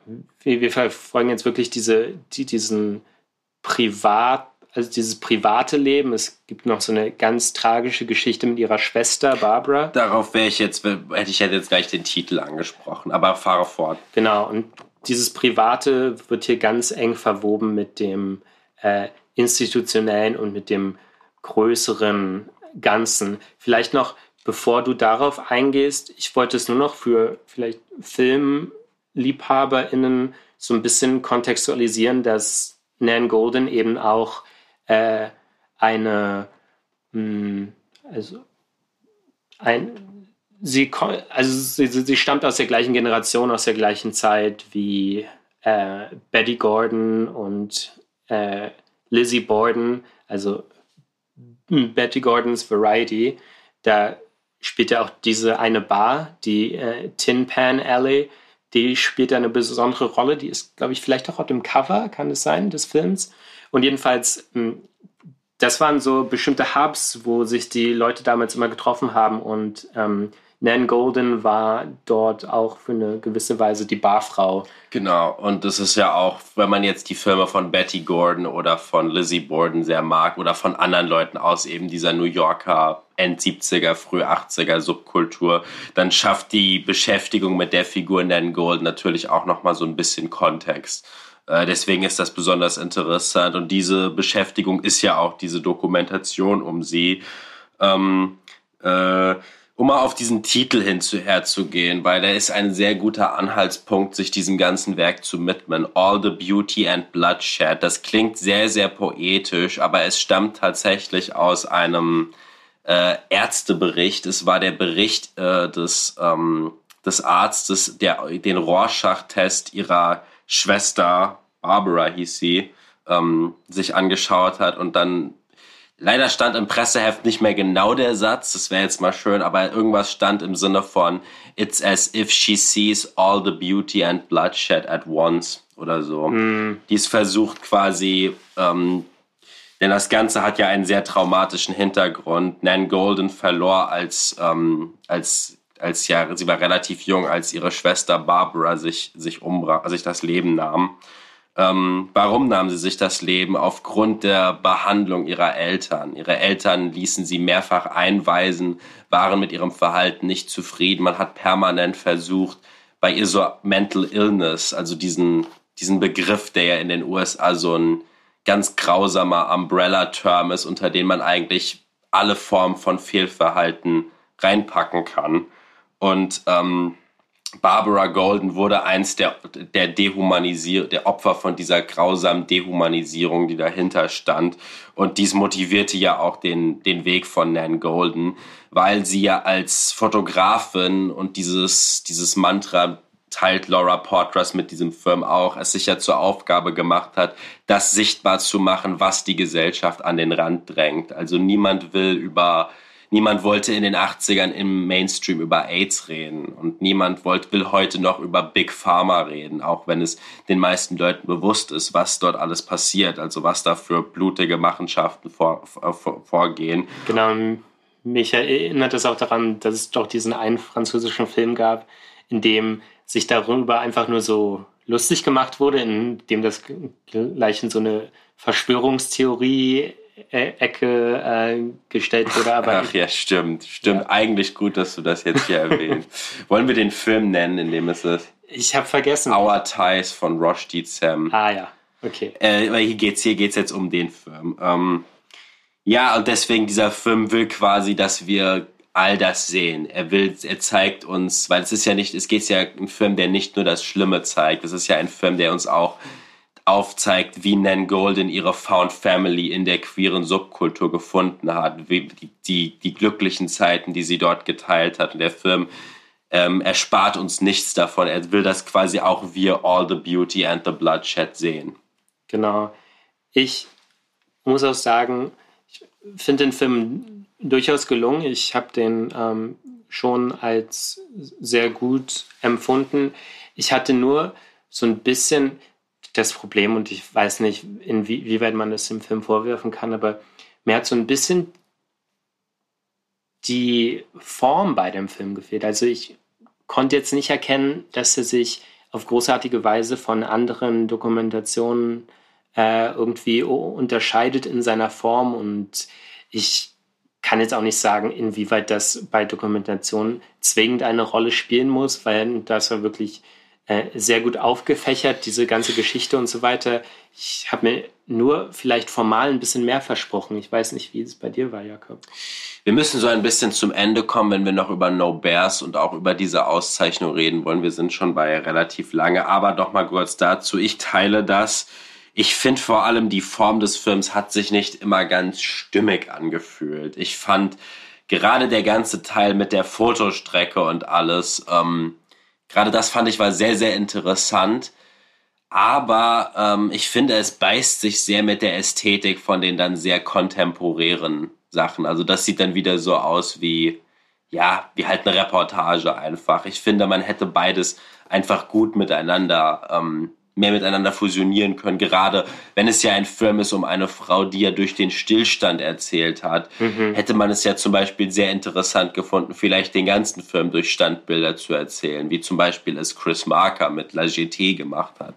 wir, wir verfolgen jetzt wirklich diese, die, diesen Privat, also dieses private Leben. Es gibt noch so eine ganz tragische Geschichte mit ihrer Schwester Barbara. Darauf wäre ich jetzt, hätte ich jetzt gleich den Titel angesprochen, aber fahre fort. Genau, und dieses Private wird hier ganz eng verwoben mit dem äh, institutionellen und mit dem größeren Ganzen. Vielleicht noch, bevor du darauf eingehst, ich wollte es nur noch für vielleicht FilmliebhaberInnen so ein bisschen kontextualisieren, dass Nan Golden eben auch äh, eine, mh, hm, also ein, sie, also sie, sie stammt aus der gleichen Generation, aus der gleichen Zeit wie äh, Betty Gordon und äh, Lizzie Borden, also hm, Betty Gordons Variety. Da spielt ja auch diese eine Bar, die äh, Tin Pan Alley, die spielt eine besondere Rolle. Die ist, glaube ich, vielleicht auch auf dem Cover, kann es sein, des Films. Und jedenfalls, hm, das waren so bestimmte Hubs, wo sich die Leute damals immer getroffen haben und ähm, Nan Golden war dort auch für eine gewisse Weise die Barfrau. Genau, und das ist ja auch, wenn man jetzt die Filme von Betty Gordon oder von Lizzie Borden sehr mag oder von anderen Leuten aus eben dieser New Yorker End-70er, Früh-80er Subkultur, dann schafft die Beschäftigung mit der Figur Nan Golden natürlich auch nochmal so ein bisschen Kontext. Äh, deswegen ist das besonders interessant und diese Beschäftigung ist ja auch diese Dokumentation um sie. Ähm, äh, um mal auf diesen Titel hinzuherzugehen, weil der ist ein sehr guter Anhaltspunkt, sich diesem ganzen Werk zu widmen. All the Beauty and Bloodshed. Das klingt sehr, sehr poetisch, aber es stammt tatsächlich aus einem äh, Ärztebericht. Es war der Bericht äh, des, ähm, des Arztes, der den Rorschach-Test ihrer Schwester, Barbara hieß sie, ähm, sich angeschaut hat und dann Leider stand im Presseheft nicht mehr genau der Satz, das wäre jetzt mal schön, aber irgendwas stand im Sinne von It's as if she sees all the beauty and bloodshed at once oder so. Mm. Dies versucht quasi, ähm, denn das Ganze hat ja einen sehr traumatischen Hintergrund. Nan Golden verlor als, ähm, als, als ja, sie war relativ jung, als ihre Schwester Barbara sich, sich umbrach, sich das Leben nahm. Ähm, warum nahmen sie sich das Leben? Aufgrund der Behandlung ihrer Eltern. Ihre Eltern ließen sie mehrfach einweisen, waren mit ihrem Verhalten nicht zufrieden. Man hat permanent versucht, bei ihr so Mental Illness, also diesen, diesen Begriff, der ja in den USA so ein ganz grausamer Umbrella-Term ist, unter den man eigentlich alle Formen von Fehlverhalten reinpacken kann. Und ähm, Barbara Golden wurde eins der, der Dehumanisier der Opfer von dieser grausamen Dehumanisierung, die dahinter stand. Und dies motivierte ja auch den, den Weg von Nan Golden, weil sie ja als Fotografin und dieses, dieses Mantra teilt Laura Portras mit diesem Film auch, es sich ja zur Aufgabe gemacht hat, das sichtbar zu machen, was die Gesellschaft an den Rand drängt. Also niemand will über niemand wollte in den 80ern im Mainstream über AIDS reden und niemand wollte, will heute noch über Big Pharma reden, auch wenn es den meisten Leuten bewusst ist, was dort alles passiert, also was da für blutige Machenschaften vor, vor, vorgehen. Genau, mich erinnert es auch daran, dass es doch diesen einen französischen Film gab, in dem sich darüber einfach nur so lustig gemacht wurde, in dem das gleich in so eine Verschwörungstheorie Ecke äh, gestellt wurde. Aber Ach ja, stimmt. Stimmt. Ja. Eigentlich gut, dass du das jetzt hier erwähnst. Wollen wir den Film nennen, in dem es ist? Ich habe vergessen. Our Ties von Rushdie Sam. Ah ja, okay. Äh, weil hier geht's hier geht's jetzt um den Film. Ähm, ja, und deswegen dieser Film will quasi, dass wir all das sehen. Er will, er zeigt uns, weil es ist ja nicht, es geht ja ein Film, der nicht nur das Schlimme zeigt. Es ist ja ein Film, der uns auch aufzeigt, wie Nan Golden ihre Found Family in der queeren Subkultur gefunden hat, wie die, die, die glücklichen Zeiten, die sie dort geteilt hat. Und der Film ähm, erspart uns nichts davon. Er will das quasi auch wir All the Beauty and the Bloodshed sehen. Genau. Ich muss auch sagen, ich finde den Film durchaus gelungen. Ich habe den ähm, schon als sehr gut empfunden. Ich hatte nur so ein bisschen das Problem und ich weiß nicht, inwieweit man das dem Film vorwerfen kann, aber mir hat so ein bisschen die Form bei dem Film gefehlt. Also ich konnte jetzt nicht erkennen, dass er sich auf großartige Weise von anderen Dokumentationen äh, irgendwie unterscheidet in seiner Form und ich kann jetzt auch nicht sagen, inwieweit das bei Dokumentationen zwingend eine Rolle spielen muss, weil das war wirklich äh, sehr gut aufgefächert, diese ganze Geschichte und so weiter. Ich habe mir nur vielleicht formal ein bisschen mehr versprochen. Ich weiß nicht, wie es bei dir war, Jakob. Wir müssen so ein bisschen zum Ende kommen, wenn wir noch über No Bears und auch über diese Auszeichnung reden wollen. Wir sind schon bei relativ lange, aber doch mal kurz dazu. Ich teile das. Ich finde vor allem die Form des Films hat sich nicht immer ganz stimmig angefühlt. Ich fand gerade der ganze Teil mit der Fotostrecke und alles, ähm, gerade das fand ich war sehr, sehr interessant. Aber ähm, ich finde, es beißt sich sehr mit der Ästhetik von den dann sehr kontemporären Sachen. Also das sieht dann wieder so aus wie, ja, wie halt eine Reportage einfach. Ich finde, man hätte beides einfach gut miteinander ähm, mehr miteinander fusionieren können. Gerade wenn es ja ein Film ist um eine Frau, die ja durch den Stillstand erzählt hat, mhm. hätte man es ja zum Beispiel sehr interessant gefunden, vielleicht den ganzen Film durch Standbilder zu erzählen, wie zum Beispiel es Chris Marker mit La GT gemacht hat.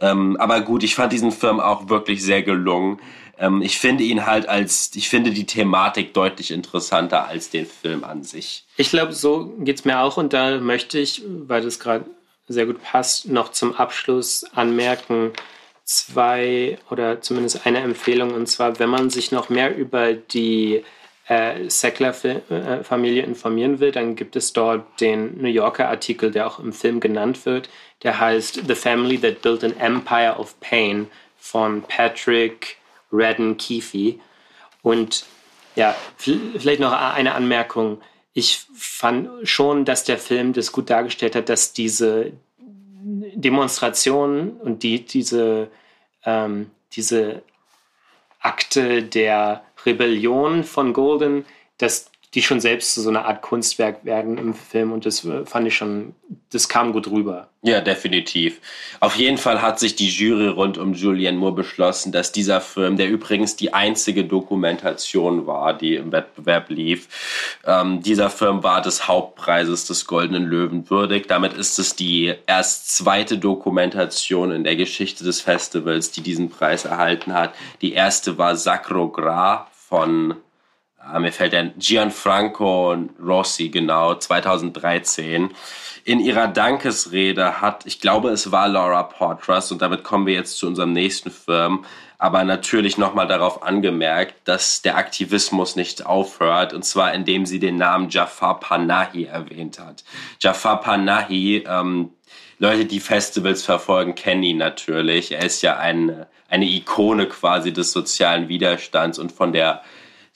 Ähm, aber gut, ich fand diesen Film auch wirklich sehr gelungen. Ähm, ich finde ihn halt als, ich finde die Thematik deutlich interessanter als den Film an sich. Ich glaube, so geht es mir auch und da möchte ich, weil das gerade sehr gut passt, noch zum Abschluss anmerken, zwei oder zumindest eine Empfehlung, und zwar, wenn man sich noch mehr über die äh, Sackler-Familie informieren will, dann gibt es dort den New Yorker Artikel, der auch im Film genannt wird, der heißt The Family That Built an Empire of Pain von Patrick Redden Keefe. Und ja, vielleicht noch eine Anmerkung ich fand schon, dass der Film das gut dargestellt hat, dass diese Demonstration und die, diese, ähm, diese Akte der Rebellion von Golden, dass die schon selbst so einer Art Kunstwerk werden im Film und das äh, fand ich schon, das kam gut rüber. Ja, definitiv. Auf jeden Fall hat sich die Jury rund um Julianne Moore beschlossen, dass dieser Film, der übrigens die einzige Dokumentation war, die im Wettbewerb lief, ähm, dieser Film war des Hauptpreises des Goldenen Löwen würdig. Damit ist es die erst zweite Dokumentation in der Geschichte des Festivals, die diesen Preis erhalten hat. Die erste war Sacro Gra von mir fällt der Gianfranco Rossi genau, 2013. In ihrer Dankesrede hat, ich glaube, es war Laura Portras, und damit kommen wir jetzt zu unserem nächsten Film, aber natürlich nochmal darauf angemerkt, dass der Aktivismus nicht aufhört, und zwar indem sie den Namen Jafar Panahi erwähnt hat. Jafar Panahi, ähm, Leute, die Festivals verfolgen, kennen ihn natürlich. Er ist ja ein, eine Ikone quasi des sozialen Widerstands und von der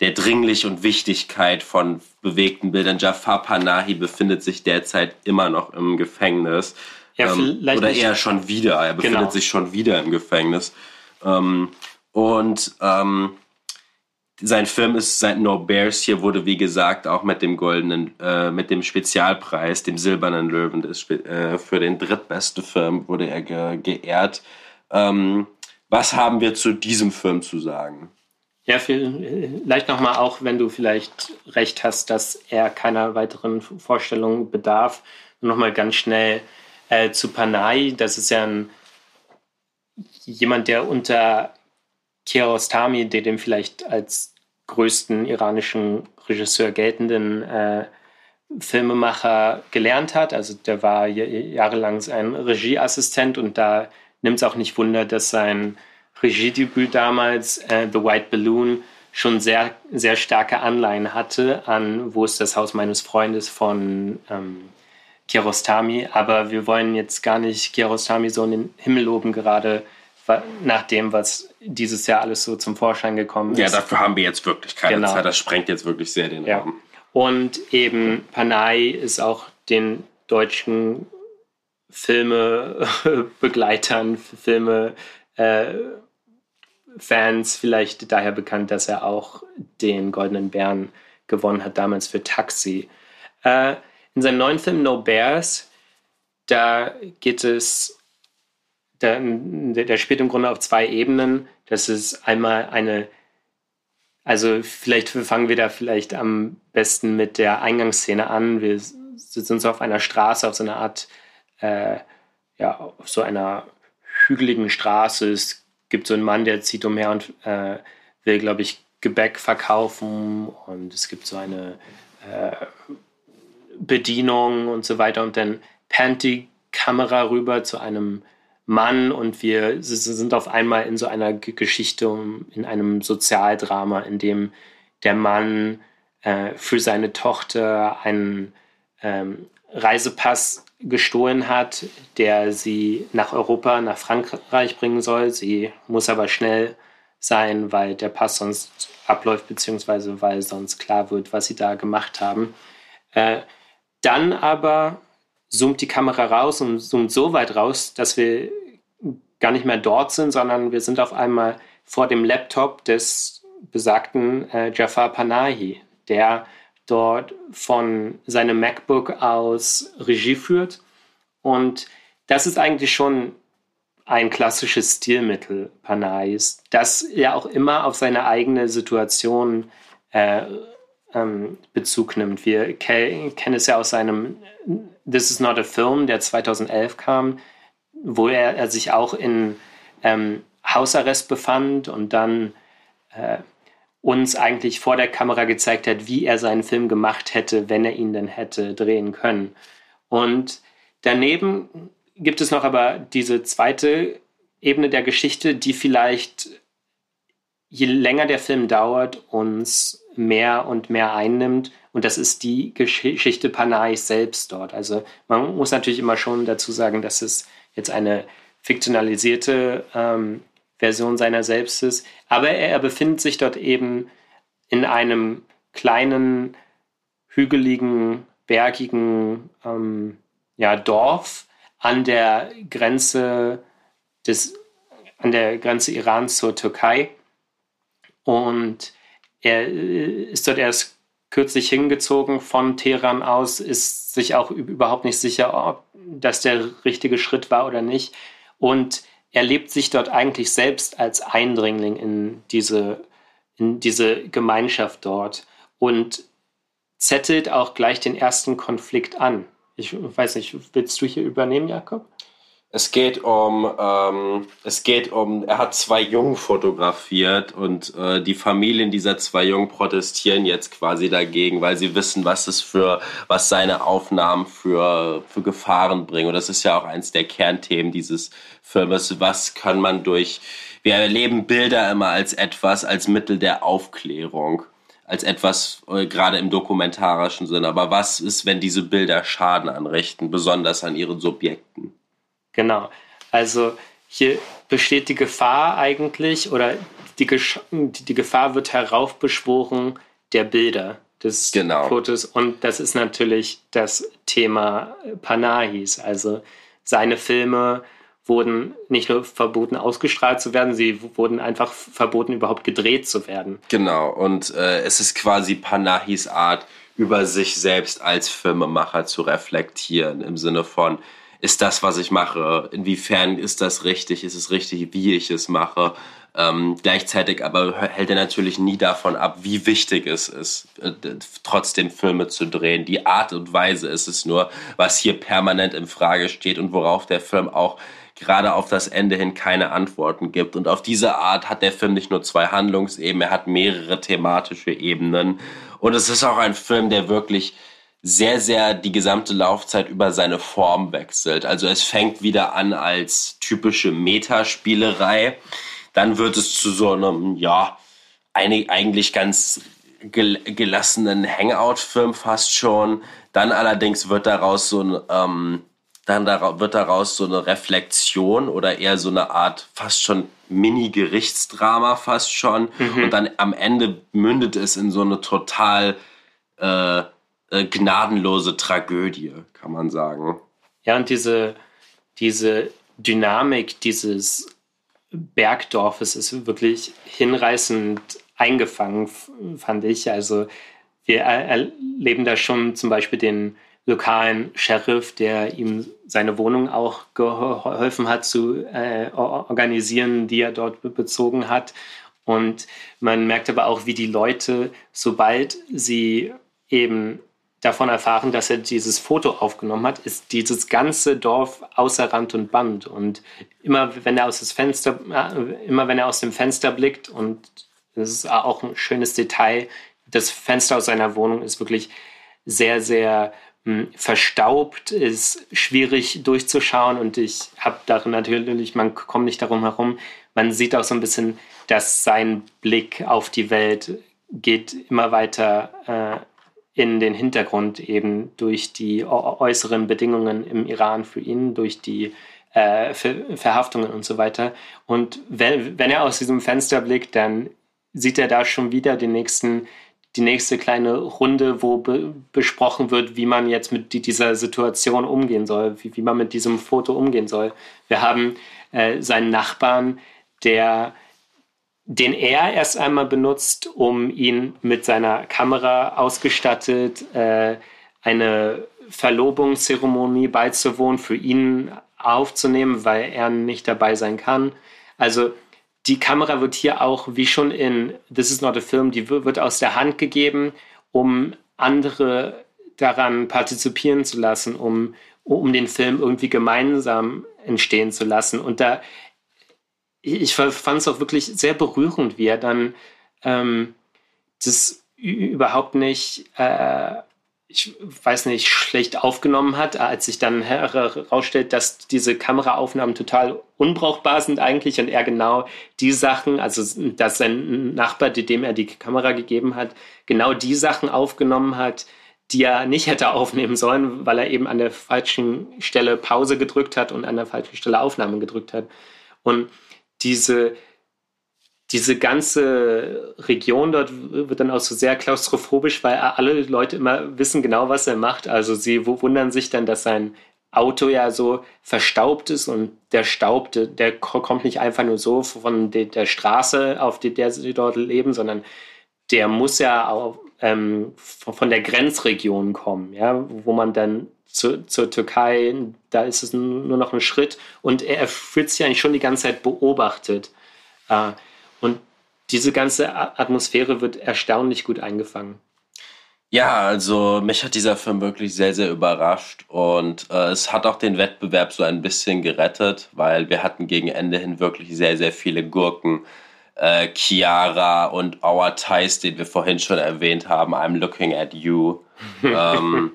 der Dringlich und Wichtigkeit von bewegten Bildern. Jafar Panahi befindet sich derzeit immer noch im Gefängnis. Ja, ähm, oder eher schon wieder. Er befindet genau. sich schon wieder im Gefängnis. Ähm, und ähm, sein Film ist seit No Bears hier wurde wie gesagt auch mit dem goldenen, äh, mit dem Spezialpreis, dem silbernen Löwen des, äh, für den drittbesten Film wurde er ge geehrt. Ähm, was haben wir zu diesem Film zu sagen? Ja, vielleicht nochmal auch, wenn du vielleicht recht hast, dass er keiner weiteren Vorstellung bedarf, nochmal ganz schnell äh, zu Panay. Das ist ja ein, jemand, der unter Kiarostami, der dem vielleicht als größten iranischen Regisseur geltenden äh, Filmemacher gelernt hat. Also der war jahrelang ein Regieassistent und da nimmt es auch nicht Wunder, dass sein Regiedebüt damals, äh, The White Balloon, schon sehr, sehr starke Anleihen hatte an Wo ist das Haus meines Freundes von ähm, Kiarostami. Aber wir wollen jetzt gar nicht Kiarostami so in den Himmel loben, gerade nach dem, was dieses Jahr alles so zum Vorschein gekommen ist. Ja, dafür haben wir jetzt wirklich keine genau. Zeit. Das sprengt jetzt wirklich sehr den ja. Rahmen. Und eben Panay ist auch den deutschen Filmebegleitern, Filme äh, Fans vielleicht daher bekannt, dass er auch den Goldenen Bären gewonnen hat, damals für Taxi. Äh, in seinem neuen Film No Bears, da geht es, der, der spielt im Grunde auf zwei Ebenen. Das ist einmal eine, also vielleicht fangen wir da vielleicht am besten mit der Eingangsszene an. Wir sitzen so auf einer Straße, auf so einer Art, äh, ja, auf so einer hügeligen Straße. Es gibt so einen Mann, der zieht umher und äh, will, glaube ich, Gebäck verkaufen und es gibt so eine äh, Bedienung und so weiter und dann pannt die Kamera rüber zu einem Mann und wir sind auf einmal in so einer Geschichte, in einem Sozialdrama, in dem der Mann äh, für seine Tochter einen ähm, Reisepass gestohlen hat, der sie nach Europa, nach Frankreich bringen soll. Sie muss aber schnell sein, weil der Pass sonst abläuft, beziehungsweise weil sonst klar wird, was sie da gemacht haben. Äh, dann aber zoomt die Kamera raus und zoomt so weit raus, dass wir gar nicht mehr dort sind, sondern wir sind auf einmal vor dem Laptop des besagten äh, Jafar Panahi, der dort von seinem MacBook aus Regie führt. Und das ist eigentlich schon ein klassisches Stilmittel Panahis, das ja auch immer auf seine eigene Situation äh, ähm, Bezug nimmt. Wir ke kennen es ja aus seinem This is not a Film, der 2011 kam, wo er, er sich auch in ähm, Hausarrest befand und dann äh, uns eigentlich vor der Kamera gezeigt hat, wie er seinen Film gemacht hätte, wenn er ihn denn hätte drehen können. Und daneben gibt es noch aber diese zweite Ebene der Geschichte, die vielleicht, je länger der Film dauert, uns mehr und mehr einnimmt. Und das ist die Geschichte Panais selbst dort. Also man muss natürlich immer schon dazu sagen, dass es jetzt eine fiktionalisierte ähm, Version seiner selbst ist. Aber er, er befindet sich dort eben in einem kleinen, hügeligen, bergigen ähm, ja, Dorf an der Grenze des, an der Grenze Irans zur Türkei. Und er äh, ist dort erst kürzlich hingezogen von Teheran aus, ist sich auch überhaupt nicht sicher, ob das der richtige Schritt war oder nicht. Und er lebt sich dort eigentlich selbst als Eindringling in diese, in diese Gemeinschaft dort und zettelt auch gleich den ersten Konflikt an. Ich weiß nicht, willst du hier übernehmen, Jakob? Es geht um, ähm, es geht um, er hat zwei Jungen fotografiert und äh, die Familien dieser zwei Jungen protestieren jetzt quasi dagegen, weil sie wissen, was es für, was seine Aufnahmen für, für Gefahren bringen. Und das ist ja auch eins der Kernthemen dieses Filmes. Was kann man durch, wir erleben Bilder immer als etwas, als Mittel der Aufklärung als etwas, äh, gerade im dokumentarischen Sinn. Aber was ist, wenn diese Bilder Schaden anrichten, besonders an ihren Subjekten? Genau. Also hier besteht die Gefahr eigentlich oder die, die Gefahr wird heraufbeschworen der Bilder des genau. Fotos und das ist natürlich das Thema Panahis. Also seine Filme wurden nicht nur verboten ausgestrahlt zu werden, sie wurden einfach verboten überhaupt gedreht zu werden. Genau und äh, es ist quasi Panahis Art über sich selbst als Filmemacher zu reflektieren im Sinne von ist das, was ich mache? Inwiefern ist das richtig? Ist es richtig, wie ich es mache? Ähm, gleichzeitig aber hält er natürlich nie davon ab, wie wichtig es ist, äh, trotzdem Filme zu drehen. Die Art und Weise ist es nur, was hier permanent in Frage steht und worauf der Film auch gerade auf das Ende hin keine Antworten gibt. Und auf diese Art hat der Film nicht nur zwei Handlungsebenen, er hat mehrere thematische Ebenen. Und es ist auch ein Film, der wirklich sehr, sehr die gesamte Laufzeit über seine Form wechselt. Also es fängt wieder an als typische Metaspielerei, dann wird es zu so einem, ja, eigentlich ganz gelassenen Hangout-Film fast schon. Dann allerdings wird daraus so ein, ähm, dann wird daraus so eine Reflexion oder eher so eine Art fast schon Mini-Gerichtsdrama fast schon. Mhm. Und dann am Ende mündet es in so eine total äh, äh, gnadenlose Tragödie, kann man sagen. Ja, und diese, diese Dynamik dieses Bergdorfes ist wirklich hinreißend eingefangen, fand ich. Also wir erleben da schon zum Beispiel den lokalen Sheriff, der ihm seine Wohnung auch geholfen hat zu äh, organisieren, die er dort bezogen hat. Und man merkt aber auch, wie die Leute, sobald sie eben davon erfahren, dass er dieses Foto aufgenommen hat, ist dieses ganze Dorf außer Rand und Band. Und immer wenn er aus, Fenster, äh, immer wenn er aus dem Fenster blickt, und das ist auch ein schönes Detail, das Fenster aus seiner Wohnung ist wirklich sehr, sehr mh, hm, verstaubt, ist schwierig durchzuschauen. Und ich habe darin natürlich, man kommt nicht darum herum, man sieht auch so ein bisschen, dass sein Blick auf die Welt geht immer weiter äh, in den Hintergrund eben durch die äußeren Bedingungen im Iran für ihn, durch die äh, Ver Verhaftungen und so weiter. Und wenn, wenn er aus diesem Fenster blickt, dann sieht er da schon wieder den nächsten, die nächste kleine Runde, wo be besprochen wird, wie man jetzt mit dieser Situation umgehen soll, wie, wie man mit diesem Foto umgehen soll. Wir haben äh, seinen Nachbarn, der den er erst einmal benutzt, um ihn mit seiner Kamera ausgestattet äh, eine Verlobungszeremonie beizuwohnen, für ihn aufzunehmen, weil er nicht dabei sein kann. Also die Kamera wird hier auch, wie schon in This is not a film, die wird aus der Hand gegeben, um andere daran partizipieren zu lassen, um, um den Film irgendwie gemeinsam entstehen zu lassen. Und da, ich fand es auch wirklich sehr berührend, wie er dann ähm, das überhaupt nicht äh, ich weiß nicht, schlecht aufgenommen hat, als sich dann herausstellt, dass diese Kameraaufnahmen total unbrauchbar sind eigentlich und er genau die Sachen, also dass sein Nachbar, dem er die Kamera gegeben hat, genau die Sachen aufgenommen hat, die er nicht hätte aufnehmen sollen, weil er eben an der falschen Stelle Pause gedrückt hat und an der falschen Stelle Aufnahme gedrückt hat. Und diese, diese ganze Region dort wird dann auch so sehr klaustrophobisch, weil alle Leute immer wissen genau, was er macht. Also sie wundern sich dann, dass sein Auto ja so verstaubt ist und der Staub, der, kommt nicht einfach nur so von der Straße, auf der sie dort leben, sondern der muss ja auch ähm, von der Grenzregion kommen, ja, wo man dann zu, zur Türkei, da ist es nur noch ein Schritt und er fühlt sich eigentlich schon die ganze Zeit beobachtet. Äh, und diese ganze Atmosphäre wird erstaunlich gut eingefangen. Ja, also mich hat dieser Film wirklich sehr, sehr überrascht und äh, es hat auch den Wettbewerb so ein bisschen gerettet, weil wir hatten gegen Ende hin wirklich sehr, sehr viele Gurken. Äh, Chiara und Our Ties, den wir vorhin schon erwähnt haben, I'm Looking at You. ähm,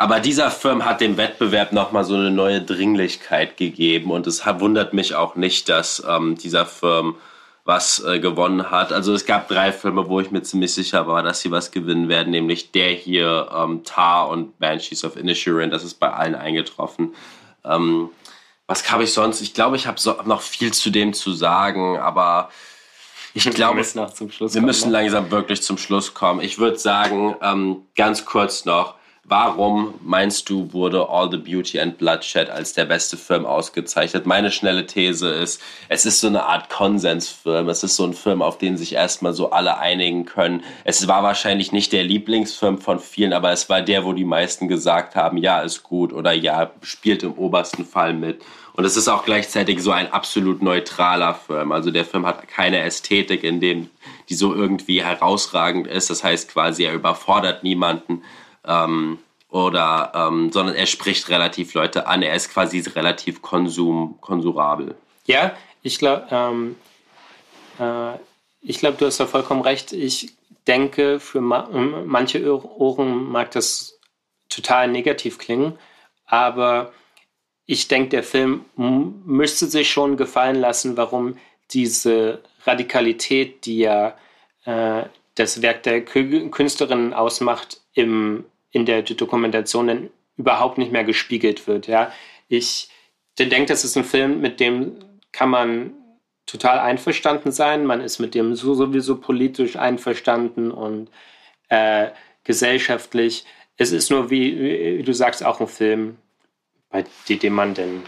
aber dieser Film hat dem Wettbewerb nochmal so eine neue Dringlichkeit gegeben und es wundert mich auch nicht, dass ähm, dieser Film was äh, gewonnen hat. Also es gab drei Filme, wo ich mir ziemlich sicher war, dass sie was gewinnen werden, nämlich der hier, ähm, Tar und Banshees of Inisherin. Das ist bei allen eingetroffen. Ähm, was habe ich sonst? Ich glaube, ich habe so, noch viel zu dem zu sagen, aber ich glaube, wir müssen, wir kommen, müssen ne? langsam wirklich zum Schluss kommen. Ich würde sagen, ähm, ganz kurz noch, Warum meinst du, wurde All the Beauty and Bloodshed als der beste Film ausgezeichnet? Meine schnelle These ist, es ist so eine Art Konsensfilm. Es ist so ein Film, auf den sich erstmal so alle einigen können. Es war wahrscheinlich nicht der Lieblingsfilm von vielen, aber es war der, wo die meisten gesagt haben, ja, ist gut oder ja, spielt im obersten Fall mit. Und es ist auch gleichzeitig so ein absolut neutraler Film. Also der Film hat keine Ästhetik, in dem die so irgendwie herausragend ist. Das heißt quasi, er überfordert niemanden ähm, oder ähm, sondern er spricht relativ Leute an. Er ist quasi relativ konsum, konsurabel. Ja, ich glaube, ähm, äh, ich glaube, du hast da vollkommen recht. Ich denke, für ma manche Ohren mag das total negativ klingen, aber ich denke, der Film müsste sich schon gefallen lassen, warum diese Radikalität, die ja äh, das Werk der Künstlerin ausmacht, im in der Dokumentation dann überhaupt nicht mehr gespiegelt wird. Ja? Ich denke, das ist ein Film, mit dem kann man total einverstanden sein. Man ist mit dem sowieso politisch einverstanden und äh, gesellschaftlich. Es ist nur, wie, wie, du sagst, auch ein Film, bei dem man denn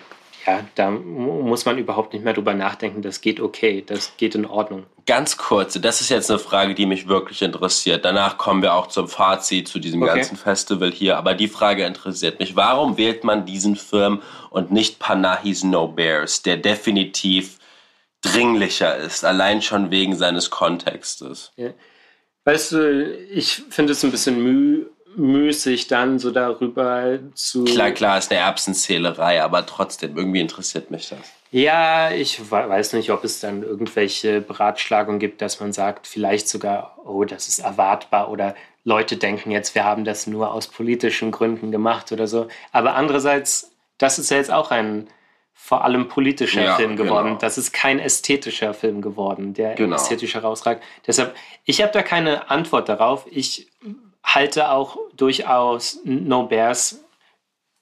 ja, da muss man überhaupt nicht mehr drüber nachdenken, das geht okay, das geht in Ordnung. Ganz kurz, das ist jetzt eine Frage, die mich wirklich interessiert. Danach kommen wir auch zum Fazit zu diesem okay. ganzen Festival hier, aber die Frage interessiert mich. Warum wählt man diesen Film und nicht Panahis No Bears, der definitiv dringlicher ist, allein schon wegen seines Kontextes? Ja. Weißt du, ich finde es ein bisschen müh müßig dann so darüber zu. Klar, klar, ist eine Erbsenzählerei, aber trotzdem, irgendwie interessiert mich das. Ja, ich weiß nicht, ob es dann irgendwelche Beratschlagungen gibt, dass man sagt, vielleicht sogar, oh, das ist erwartbar oder Leute denken jetzt, wir haben das nur aus politischen Gründen gemacht oder so. Aber andererseits, das ist ja jetzt auch ein vor allem politischer ja, Film geworden. Genau. Das ist kein ästhetischer Film geworden, der genau. ästhetisch herausragt. Deshalb, ich habe da keine Antwort darauf. Ich halte auch durchaus No Bears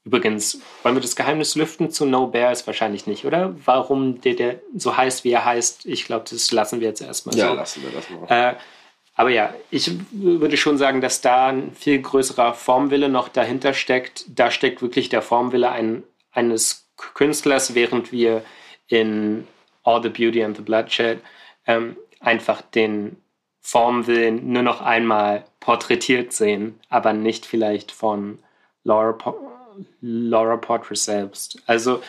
Übrigens, wollen wir das Geheimnis lüften zu No Bears? Wahrscheinlich nicht, oder? Warum der, der so heißt, wie er heißt, ich glaube, das lassen wir jetzt erstmal ja, so. lassen wir das mal. Äh, aber ja, ich würde schon sagen, dass da ein viel größerer Formwille noch dahinter steckt. Da steckt wirklich der Formwille ein, eines Künstlers, während wir in All the Beauty and the Bloodshed ähm, einfach den Formwillen nur noch einmal porträtiert sehen, aber nicht vielleicht von Laura, Laura Portress selbst. Also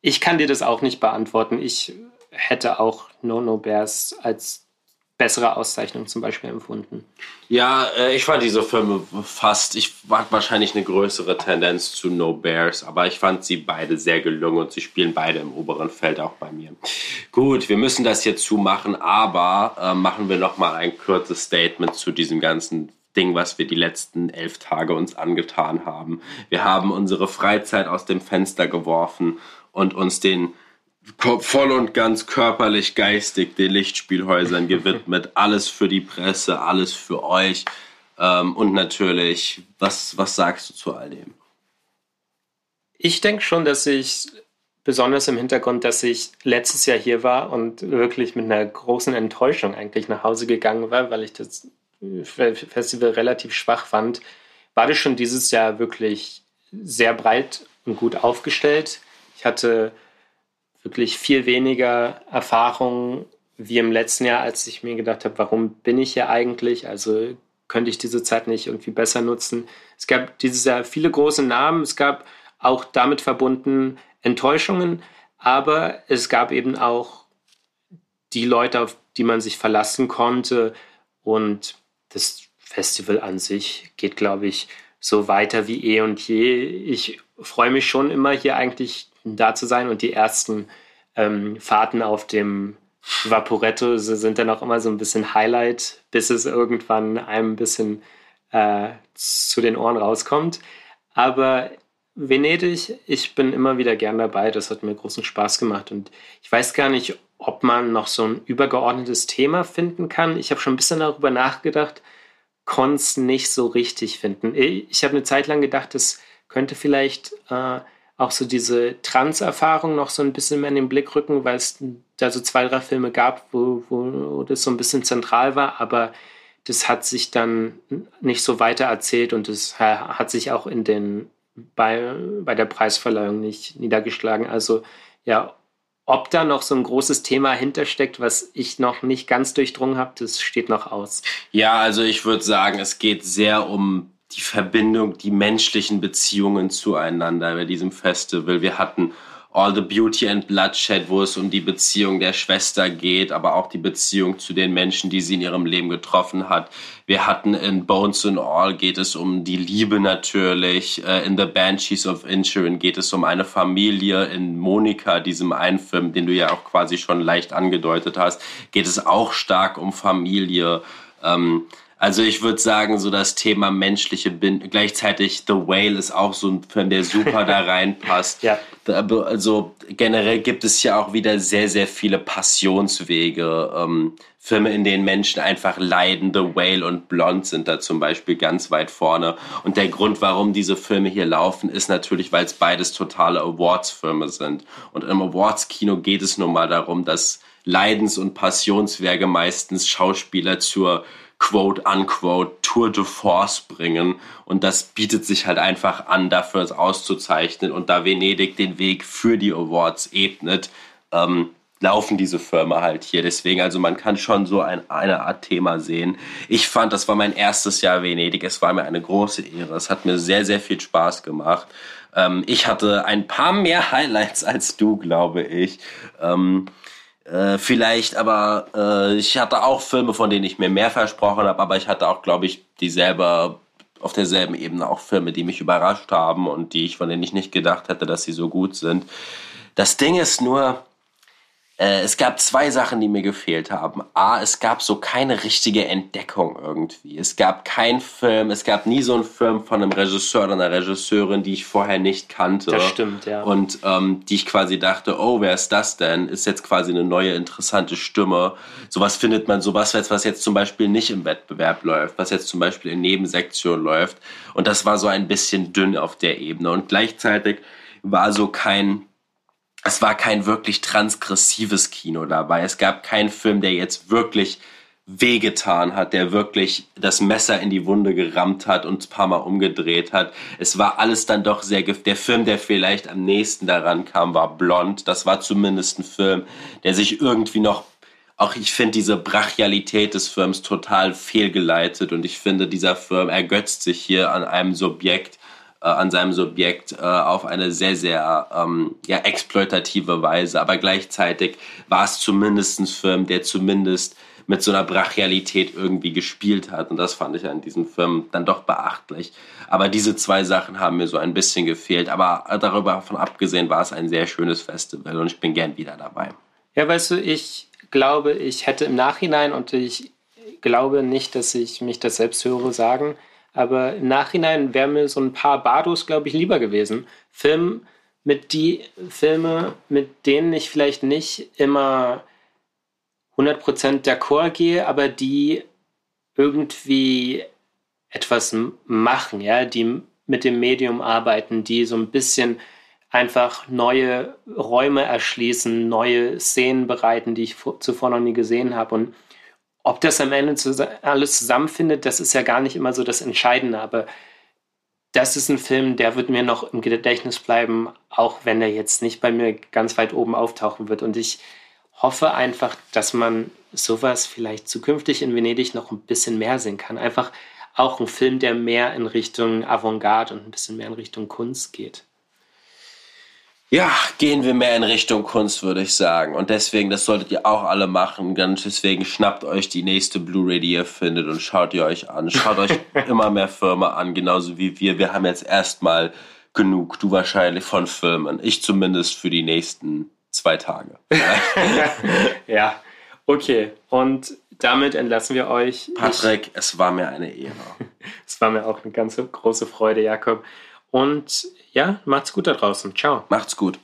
ich kann dir das auch nicht beantworten. Ich hätte auch No No Bears als bessere Auszeichnung zum Beispiel empfunden. Ja, äh, ich fand diese Filme fast, ich hatte wahrscheinlich eine größere Tendenz zu No Bears, aber ich fand sie beide sehr gelungen und sie spielen beide im oberen Feld auch bei mir. Gut, wir müssen das jetzt zumachen, aber äh, machen wir noch mal ein kurzes Statement zu diesem ganzen Ding, was wir die letzten elf Tage uns angetan haben. Wir haben unsere Freizeit aus dem Fenster geworfen und uns den voll und ganz körperlich, geistig den Lichtspielhäusern gewidmet. Alles für die Presse, alles für euch. Ähm, und natürlich, was, was sagst du zu all dem? Ich denke schon, dass ich besonders im Hintergrund, dass ich letztes Jahr hier war und wirklich mit einer großen Enttäuschung eigentlich nach Hause gegangen war, weil ich das Festival relativ schwach fand, war das schon dieses Jahr wirklich sehr breit und gut aufgestellt. Ich hatte wirklich viel weniger Erfahrung wie im letzten Jahr, als ich mir gedacht habe, warum bin ich hier eigentlich? Also könnte ich diese Zeit nicht irgendwie besser nutzen? Es gab dieses Jahr viele große Namen, es gab auch damit verbunden Enttäuschungen, aber es gab eben auch die Leute, auf die man sich verlassen konnte und das Festival an sich geht, glaube ich, so weiter wie eh und je. Ich freue mich schon immer hier eigentlich da zu sein und die ersten ähm, Fahrten auf dem Vaporetto sind dann auch immer so ein bisschen Highlight, bis es irgendwann einem ein bisschen äh, zu den Ohren rauskommt. Aber Venedig, ich bin immer wieder gern dabei. Das hat mir großen Spaß gemacht. Und ich weiß gar nicht, ob man noch so ein übergeordnetes Thema finden kann. Ich habe schon ein bisschen darüber nachgedacht, konnte es nicht so richtig finden. Ich habe eine Zeit lang gedacht, es könnte vielleicht äh, auch so diese Trans-Erfahrung noch so ein bisschen mehr in den Blick rücken, weil es da so zwei, drei Filme gab, wo, wo das so ein bisschen zentral war, aber das hat sich dann nicht so weiter erzählt und das hat sich auch in den bei, bei der Preisverleihung nicht niedergeschlagen. Also ja, ob da noch so ein großes Thema hintersteckt, was ich noch nicht ganz durchdrungen habe, das steht noch aus. Ja, also ich würde sagen, es geht sehr um die Verbindung, die menschlichen Beziehungen zueinander bei diesem Festival. Wir hatten All the Beauty and Bloodshed, wo es um die Beziehung der Schwester geht, aber auch die Beziehung zu den Menschen, die sie in ihrem Leben getroffen hat. Wir hatten in Bones and All geht es um die Liebe natürlich. Äh, in The Banshees of Insurance geht es um eine Familie. In Monika, diesem einen Film, den du ja auch quasi schon leicht angedeutet hast, geht es auch stark um Familie. Ähm, also ich würde sagen, so das Thema menschliche Bind gleichzeitig The Whale ist auch so ein Film, der super da reinpasst. ja. Also generell gibt es ja auch wieder sehr, sehr viele Passionswege. Ähm, Filme, in denen Menschen einfach leiden. The Whale und Blond sind da zum Beispiel ganz weit vorne. Und der Grund, warum diese Filme hier laufen, ist natürlich, weil es beides totale Awards-Filme sind. Und im Awards-Kino geht es nun mal darum, dass Leidens- und Passionswerke meistens Schauspieler zur quote unquote Tour de Force bringen. Und das bietet sich halt einfach an, dafür es auszuzeichnen. Und da Venedig den Weg für die Awards ebnet, ähm, laufen diese Firma halt hier. Deswegen, also man kann schon so ein, eine Art Thema sehen. Ich fand, das war mein erstes Jahr Venedig. Es war mir eine große Ehre. Es hat mir sehr, sehr viel Spaß gemacht. Ähm, ich hatte ein paar mehr Highlights als du, glaube ich. Ähm, äh, vielleicht, aber äh, ich hatte auch Filme, von denen ich mir mehr versprochen habe, aber ich hatte auch, glaube ich, dieselbe auf derselben Ebene auch Filme, die mich überrascht haben und die ich von denen ich nicht gedacht hätte, dass sie so gut sind. Das Ding ist nur, Äh, es gab zwei Sachen, die mir gefehlt haben. A, es gab so keine richtige Entdeckung irgendwie. Es gab keinen Film, es gab nie so einen Film von einem Regisseur oder einer Regisseurin, die ich vorher nicht kannte. Das stimmt, ja. Und ähm, die ich quasi dachte, oh, wer ist das denn? Ist jetzt quasi eine neue, interessante Stimme. Sowas findet man, sowas, was jetzt zum Beispiel nicht im Wettbewerb läuft, was jetzt zum Beispiel in Nebensektionen läuft. Und das war so ein bisschen dünn auf der Ebene. Und gleichzeitig war so kein es war kein wirklich transgressives Kino dabei. Es gab keinen Film, der jetzt wirklich wehgetan hat, der wirklich das Messer in die Wunde gerammt hat und ein paar Mal umgedreht hat. Es war alles dann doch sehr, der Film, der vielleicht am nächsten daran kam, war Blond. Das war zumindest ein Film, der sich irgendwie noch auch ich finde diese Brachialität des Films total fehlgeleitet und ich finde, dieser Film ergötzt sich hier an einem Subjekt, äh, an seinem Subjekt äh, auf eine sehr, sehr ähm, ja, exploitative Weise. Aber gleichzeitig war es zumindest ein Film, der zumindest mit so einer Brachialität irgendwie gespielt hat. Und das fand ich an diesem Film dann doch beachtlich. Aber diese zwei Sachen haben mir so ein bisschen gefehlt. Aber darüber von abgesehen war es ein sehr schönes Festival und ich bin gern wieder dabei. Ja, weißt du, ich glaube, ich hätte im Nachhinein und ich glaube nicht, dass ich mich das selbst höre sagen, aber im Nachhinein wären mir so ein paar Bardos, glaube ich, lieber gewesen. Film mit die Filme, mit denen ich vielleicht nicht immer 100% d'accord gehe, aber die irgendwie etwas machen, ja, die mit dem Medium arbeiten, die so ein bisschen einfach neue Räume erschließen, neue Szenen bereiten, die ich zuvor noch nie gesehen habe. Und ob das am Ende alles zusammenfindet, das ist ja gar nicht immer so das Entscheidende, aber das ist ein Film, der wird mir noch im Gedächtnis bleiben, auch wenn er jetzt nicht bei mir ganz weit oben auftauchen wird. Und ich hoffe einfach, dass man sowas vielleicht zukünftig in Venedig noch ein bisschen mehr sehen kann. Einfach auch ein Film, der mehr in Richtung Avantgarde und ein bisschen mehr in Richtung Kunst geht. Ja, gehen wir mehr in Richtung Kunst, würde ich sagen. Und deswegen, das solltet ihr auch alle machen. Ganz deswegen schnappt euch die nächste Blu-ray, die ihr findet und schaut ihr euch an. Schaut euch immer mehr Filme an, genauso wie wir. Wir haben jetzt erstmal genug, du wahrscheinlich von Filmen. Ich zumindest für die nächsten zwei Tage. ja, okay. Und damit entlassen wir euch. Patrick, ich, es war mir eine Ehre. es war mir auch eine ganz große Freude, Jakob. Und ja, macht's gut da draußen. Ciao. Macht's gut.